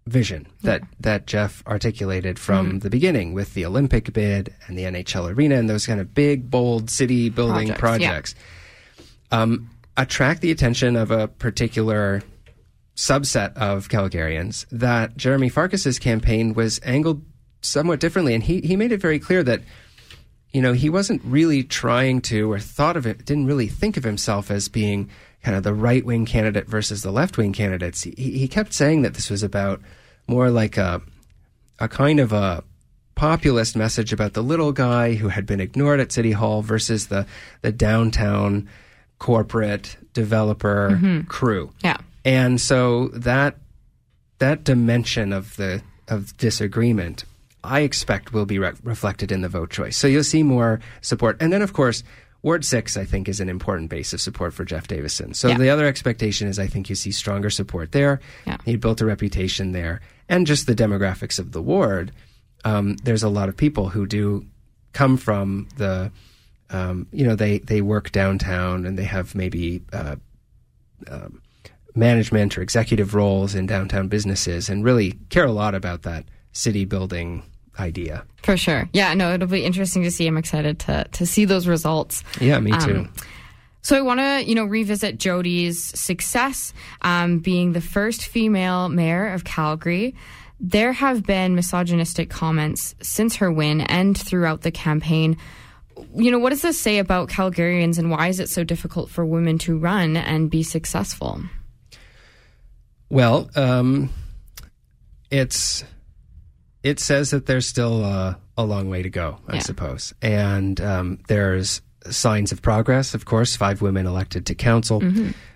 vision that that Jeff articulated from the beginning with the Olympic bid and the NHL arena and those kind of big bold city building Projects, projects, um, attract the attention of a particular subset of Calgarians that Jeremy Farkas's campaign was angled somewhat differently and he he made it very clear that you know, he wasn't really trying to or thought of it, didn't really think of himself as being kind of the right wing candidate versus the left wing candidates. He, he kept saying that this was about more like a, a kind of a populist message about the little guy who had been ignored at City Hall versus the, the downtown corporate developer mm-hmm. crew. Yeah. And so that that dimension of the of disagreement, I expect, will be re- reflected in the vote choice. So you'll see more support, and then of course. Ward six, I think, is an important base of support for Jeff Davison. So Yeah. the other expectation is, I think, you see stronger support there. Yeah. He built a reputation there, and just the demographics of the ward. Um, there's a lot of people who do come from the, um, you know, they they work downtown and they have maybe uh, management or executive roles in downtown businesses and really care a lot about that city building idea. For sure. Yeah, no, it'll be interesting to see. I'm excited to to see those results. Yeah, me too. Um, So I want to, you know, revisit Jyoti's success um, being the first female mayor of Calgary. There have been misogynistic comments since her win and throughout the campaign. You know, what does this say about Calgarians and why is it so difficult for women to run and be successful? Well, um, it's it says that there's still uh, a long way to go, I Yeah. suppose, and um, there's signs of progress. Of course, five women elected to council.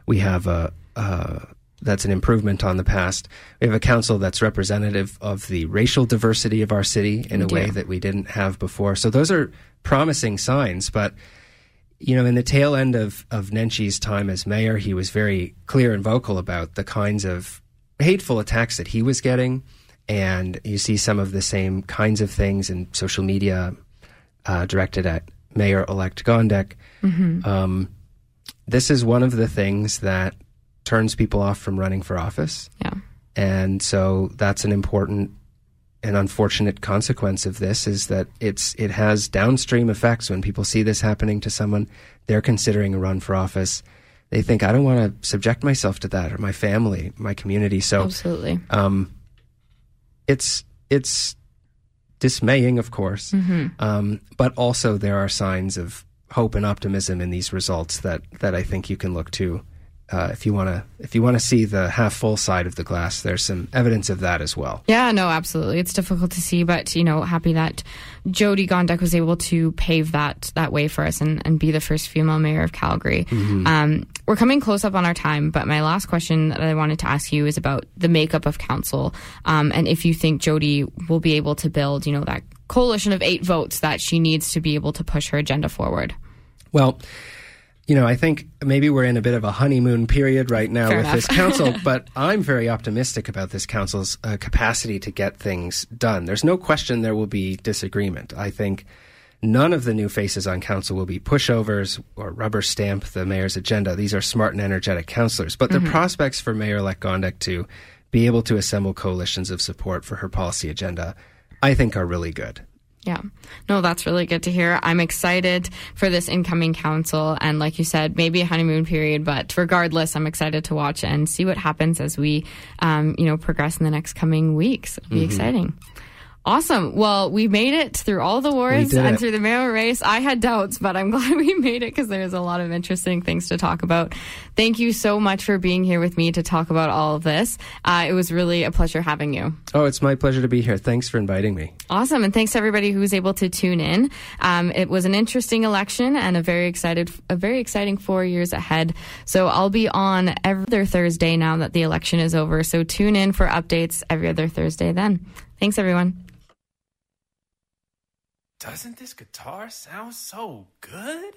We have a. Uh, that's an improvement on the past. We have a council that's representative of the racial diversity of our city in a do. way that we didn't have before. So those are promising signs, but you know, in the tail end of, of Nenshi's time as mayor, he was very clear and vocal about the kinds of hateful attacks that he was getting. And you see some of the same kinds of things in social media uh, directed at Mayor elect Gondek. Um, this is one of the things that turns people off from running for office. Yeah. And so that's an important and unfortunate consequence of this is that it's it has downstream effects when people see this happening to someone they're considering a run for office they think i don't want to subject myself to that or my family my community so Absolutely. um, it's it's dismaying, of course, um, but also there are signs of hope and optimism in these results that that I think you can look to. Uh, if you want to, if you want to see the half full side of the glass, there's some evidence of that as well. Yeah, no, absolutely. It's difficult to see, but you know, happy that Jyoti Gondek was able to pave that that way for us and, and be the first female mayor of Calgary. Um, we're coming close up on our time, but my last question that I wanted to ask you is about the makeup of council, um, and if you think Jyoti will be able to build, you know, that coalition of eight votes that she needs to be able to push her agenda forward. Well, you know, I think maybe we're in a bit of a honeymoon period right now Fair with enough. this council, but I'm very optimistic about this council's uh, capacity to get things done. There's no question there will be disagreement. I think none of the new faces on council will be pushovers or rubber stamp the mayor's agenda. These are smart and energetic councillors. But the prospects for Mayor elect Gondek to be able to assemble coalitions of support for her policy agenda, I think, are really good. Yeah. No, that's really good to hear. I'm excited for this incoming council. And like you said, maybe a honeymoon period, but regardless, I'm excited to watch and see what happens as we, um, you know, progress in the next coming weeks. It'll be exciting. Awesome. Well, we made it through all the wars and through the mayoral race. I had doubts, but I'm glad we made it because there's a lot of interesting things to talk about. Thank you so much for being here with me to talk about all of this. Uh, it was really a pleasure having you. Oh, it's my pleasure to be here. Thanks for inviting me. Awesome. And thanks to everybody who was able to tune in. Um, it was an interesting election and a very excited, a very exciting four years ahead. So I'll be on every other Thursday now that the election is over. So tune in for updates every other Thursday then. Thanks everyone doesn't this guitar sound so good?